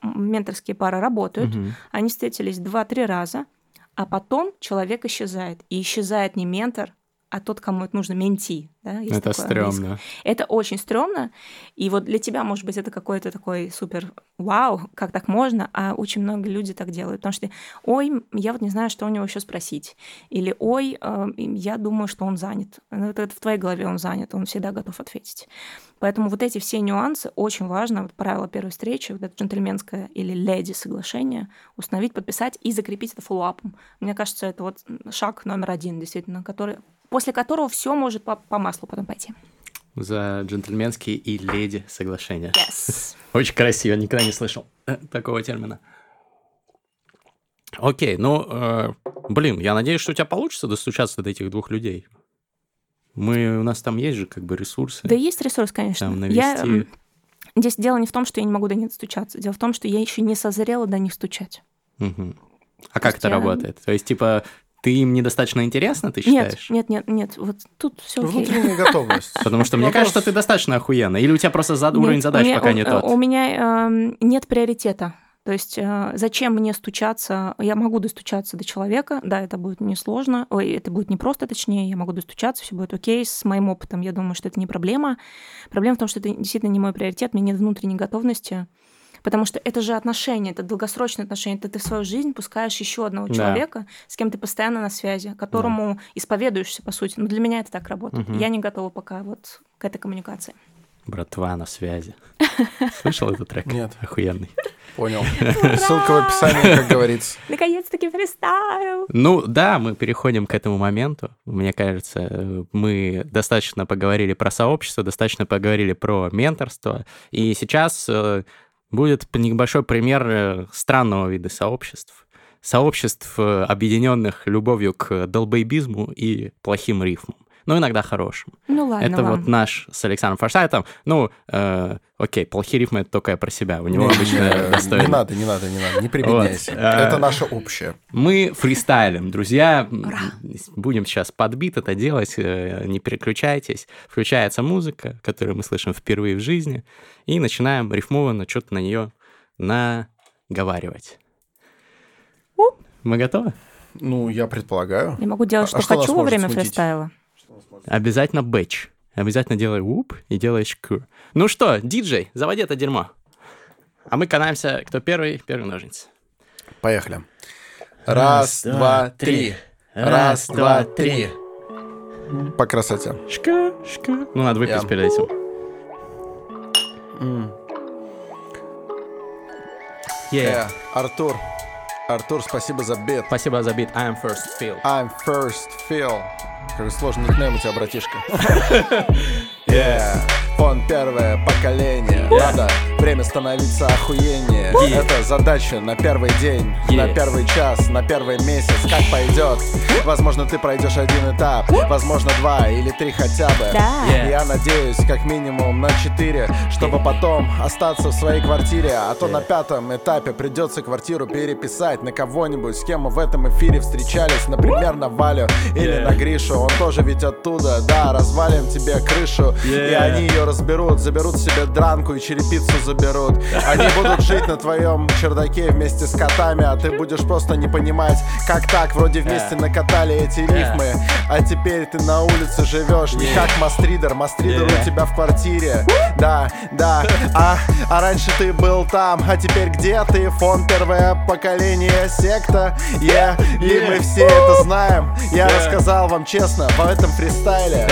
менторские пары работают, угу. они встретились два-три раза, а потом человек исчезает. И исчезает не ментор, а тот, кому это нужно, менти. Да, это стрёмно. Это очень стрёмно. И вот для тебя, может быть, это какой-то такой супер вау, как так можно, а очень много люди так делают. Потому что, ой, я вот не знаю, что у него еще спросить. Или, ой, э, я думаю, что он занят. Ну, это, это в твоей голове он занят, он всегда готов ответить. Поэтому вот эти все нюансы очень важно. Вот правило первой встречи, вот это джентльменское или леди соглашение установить, подписать и закрепить это фоллоуапом. Мне кажется, это вот шаг номер один, действительно, который после которого все может по, по маслу потом пойти. За джентльменские и леди соглашения. Yes. Очень красиво, никогда не слышал э, такого термина. Окей, ну, э, блин, я надеюсь, что у тебя получится достучаться до этих двух людей. Мы, у нас там есть же как бы ресурсы. Да есть ресурс, конечно. Там навести... Я, здесь дело не в том, что я не могу до них стучаться. Дело в том, что я еще не созрела до них стучать. Угу. А как это я... работает? То есть, типа, ты им недостаточно интересна, ты считаешь? Нет, нет, нет, нет. Вот тут все окей. Внутренняя готовность. Потому что мне кажется, ты достаточно охуенно. Или у тебя просто уровень задач пока не тот? У меня эм, нет приоритета. То есть э, зачем мне стучаться? Я могу достучаться до человека, да, это будет несложно, ой, это будет непросто, точнее, я могу достучаться, все будет окей. С моим опытом, я думаю, что это не проблема. Проблема в том, что это действительно не мой приоритет, мне нет внутренней готовности Потому что это же отношения, это долгосрочные отношения. Это ты в свою жизнь пускаешь еще одного да. человека, с кем ты постоянно на связи, которому да. исповедуешься, по сути. Но для меня это так работает. Угу. Я не готова пока вот к этой коммуникации. Братва на связи. Слышал этот трек? Нет. Охуенный. Понял. Ссылка в описании, как говорится. Наконец-таки фристайл. Ну да, мы переходим к этому моменту. Мне кажется, мы достаточно поговорили про сообщество, достаточно поговорили про менторство. И сейчас э, будет небольшой пример э, странного вида сообществ. Сообществ, э, объединенных любовью к долбоебизму и плохим рифмам но иногда хорошим. Ну ладно Это вам. вот наш с Александром Форсайтом. Ну, э, окей, плохие рифмы — это только я про себя. У него обычно Не надо, не надо, не надо, не прибедняйся. Вот. Это наше общее. Мы фристайлим, друзья. Будем сейчас под бит это делать, э, не переключайтесь. Включается музыка, которую мы слышим впервые в жизни, и начинаем рифмованно что-то на нее наговаривать. Мы готовы? Ну, я предполагаю. Я могу делать, А- а что что хочу во время смутить? фристайла. Обязательно бэч. Обязательно делай уп и делаешь к. Ну что, диджей, заводи это дерьмо. А мы канаемся, кто первый, первый ножницы. Поехали. Раз, два, три. Раз, два, три. По красоте. Шка, шка. Ну, надо выпить Я. перед этим. Yeah. Э, Артур. Артур, спасибо за бит. Спасибо за бит. I'm first feel. I'm first Phil. Какой сложный никнейм у тебя, братишка. Yeah. Фон первое поколение. Надо время становиться охуеннее. Yeah. Это задача на первый день, Yeah. на первый час, на первый месяц. Как пойдет? Возможно, ты пройдешь один этап, возможно, два или три хотя бы. Yeah. Я надеюсь, как минимум на четыре, чтобы потом остаться в своей квартире. А то на пятом этапе придется квартиру переписать на кого-нибудь, с кем мы в этом эфире встречались. Например, на Валю или Yeah. на Гришу. Он тоже ведь оттуда. Да, развалим тебе крышу. И Yeah. они ее разберут, заберут себе дранку и черепицу заберут. Они будут жить на твоем чердаке вместе с котами, а ты будешь просто не понимать, как так, вроде вместе накатали эти рифмы, а теперь ты на улице живешь, не как мастридер, мастридер у тебя в квартире. Да, да, а, а раньше ты был там, а теперь где ты? Фон первое поколение секта, yeah. и мы все это знаем. Я рассказал вам честно в этом фристайле.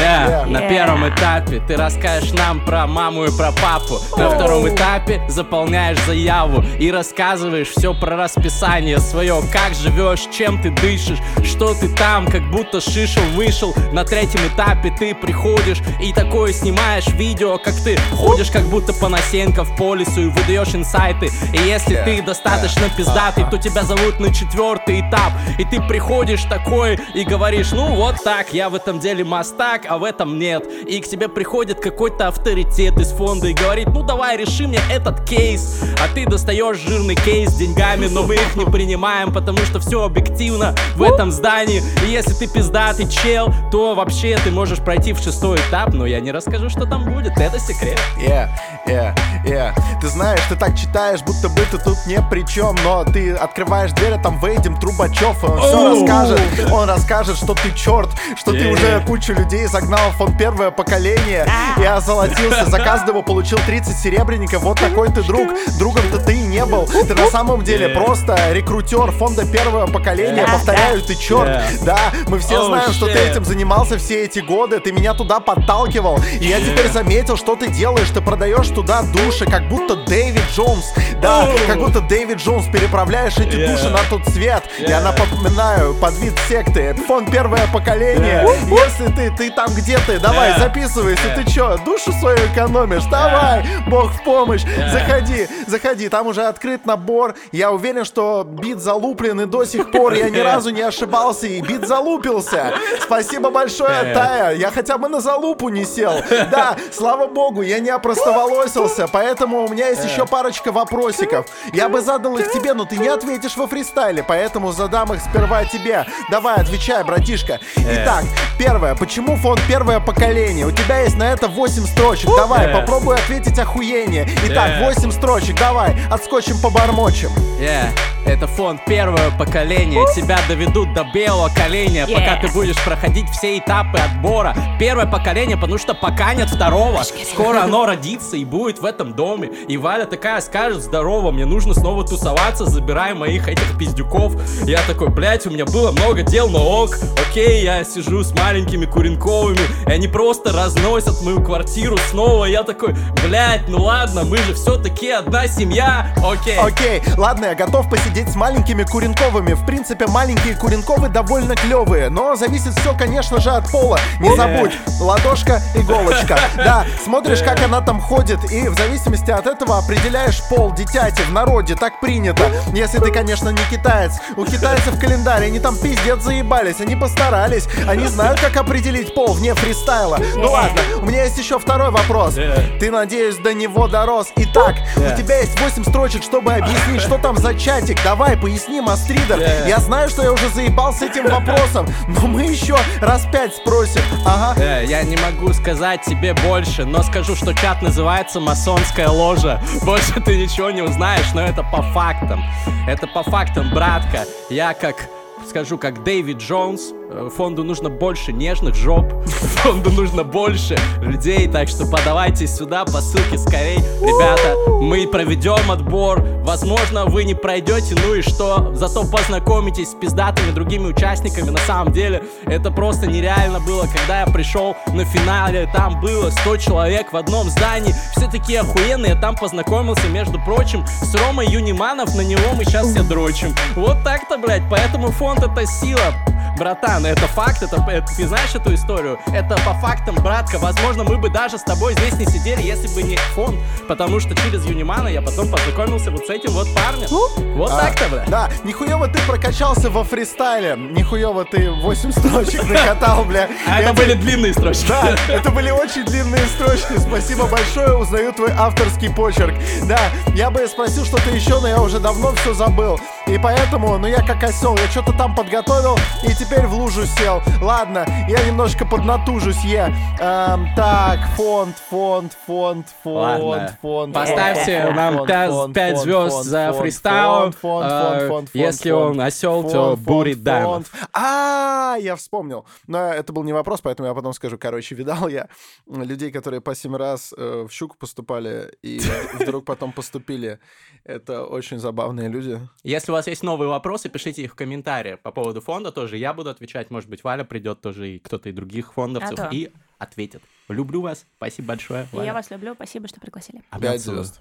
На первом этапе ты расскажешь нам про маму и про папу. На втором этапе заполняешь заяву и рассказываешь все про расписание свое, как живешь, чем ты дышишь, что ты там, как будто шишел вышел. На третьем этапе ты приходишь и такое снимаешь видео, как ты ходишь, как будто Панасенков по лесу и выдаешь инсайты. И если Yeah. ты достаточно пиздатый, то тебя зовут на четвертый этап. И ты приходишь такой и говоришь, ну вот так, я в этом деле мастак, а в этом нет. И к тебе приходит какой-то авторитет из фонда и говорит, ну давай реши мне этот кейс. А ты достаешь жирный кейс с деньгами, но мы их не принимаем, потому что все объективно в этом здании. И если ты пиздатый чел, то вообще ты можешь пройти в шестой этап, но я не расскажу, что там будет, это секрет. Yeah, yeah, yeah. Ты знаешь, ты так читаешь, будто бы ты тут не при чем, но ты открываешь дверь, а там Вейдем Трубачев, и он все Оу. расскажет. Он расскажет, что ты черт, что ты уже кучу людей загнал в фон первое поколение и озолотился. За каждого получил 30 серебряников. Вот такой ты друг. Другом-то ты и не был. Ты на самом деле Yeah. просто рекрутер фонда первого поколения. Повторяю, ты черт. Да, мы все знаем, что ты этим занимался все эти годы. Ты меня туда подталкивал. И я теперь заметил, что ты делаешь. Ты продаешь туда души, как будто Дэвид Джонс. Да, как будто Дэвид Джонс переправляешь эти души на тот свет. Я напоминаю, под вид секты. Фонд первое поколение. Если ты, ты там где ты, давай, записывайся. Ты чё, душу свою экономишь? Давай, бог в помощь. Yeah. Заходи, заходи. Там уже открыт набор. Я уверен, что бит залуплен, и до сих пор я ни разу не ошибался, и бит залупился. Спасибо большое. Тая. Я хотя бы на залупу не сел. Да, слава богу, я не опростоволосился, поэтому у меня есть еще парочка вопросиков. Я бы задал их тебе, но ты не ответишь во фристайле, поэтому задам их сперва тебе. Давай, отвечай, братишка. Итак, первое. Почему фонд первое поколение? У тебя есть на это 8 строчек. Давай, попробуй ответить охуение. Итак, Yeah. 8 строчек. Давай, отскочим побормочем. Yeah. Это фонд первого поколения. Тебя доведут до белого коленя, Yeah. пока ты будешь проходить все этапы отбора. Первое поколение, потому что пока нет второго. Скоро оно родится и будет в этом доме. И Валя такая скажет, здорово, мне нужно снова тусоваться, забирай моих этих пиздюков. Я такой, блять, у меня было много дел, но ок, окей, я сижу с маленькими куренковыми, и они просто разносят мою квартиру снова. Я такой, блять, ну ладно, мы же все-таки одна семья, окей. Окей, ладно, я готов посидеть сидеть с маленькими Куренковыми. В принципе, маленькие Куренковы довольно клевые, но зависит все, конечно же, от пола. Не забудь, ладошка, иголочка. Да, смотришь, как она там ходит, и в зависимости от этого определяешь пол дитяти в народе. Так принято. Если ты, конечно, не китаец. У китайцев календарь, они там пиздец заебались, они постарались. Они знают, как определить пол вне фристайла. Ну ладно, у меня есть еще второй вопрос. Ты, надеюсь, до него дорос. Итак, у тебя есть 8 строчек, чтобы объяснить, что там за чатик. Давай, поясни, Мастридер. Я знаю, что я уже заебался этим вопросом, но мы еще раз пять спросим. Ага. Э, я не могу сказать тебе больше, но скажу, что чат называется масонская ложа. Больше ты ничего не узнаешь, но это по фактам. Это по фактам, братка. Я как скажу, как Дэвид Джонс, фонду нужно больше нежных жоп, фонду нужно больше людей, так что подавайтесь сюда по ссылке скорей. Ребята, мы проведем отбор, возможно, вы не пройдете, ну и что, зато познакомитесь с пиздатыми другими участниками, на самом деле, это просто нереально было, когда я пришел на финале, там было 100 человек в одном здании, все такие охуенные, я там познакомился, между прочим, с Ромой Юниманов, на него мы сейчас все дрочим. Вот так-то, блядь, поэтому фонд это сила, братан, это факт, это, это ты знаешь эту историю? Это по фактам, братка. Возможно, мы бы даже с тобой здесь не сидели, если бы не фонд, потому что через Юнимана я потом познакомился вот с этим вот парнем. Вот а, так-то, бля. Да, нихуево ты прокачался во фристайле, нихуево ты 8 строчек накатал, бля. А это были длинные строчки. Да, это были очень длинные строчки. Спасибо большое, узнаю твой авторский почерк. Да, я бы спросил что-то еще, но я уже давно все забыл. И поэтому, ну я как осел, я что-то там подготовил и теперь в лужу сел. Ладно, я немножко поднатужусь, я. Эм, так, фонд, фонд, фонд, фонд, Ладно. фонд. Поставьте фонд, нам 5, 5 звезд фонд, за фристайл. Фонд, фонд, фонд, фонд, Если он осел, то бурит дан. А, я вспомнил. Но это был не вопрос, поэтому я потом скажу. Короче, видал я людей, которые по 7 раз э, в щуку поступали и вдруг потом поступили. Это очень забавные люди. Если у вас есть новые вопросы, пишите их в комментариях по поводу фонда тоже. Я буду отвечать, может быть, Валя придет тоже, и кто-то и других фондовцев, а и ответит. Люблю вас, спасибо большое. Валя. Я вас люблю, спасибо, что пригласили. Пять звезд.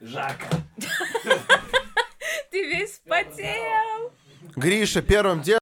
Жака. Ты весь потел. Гриша, первым делом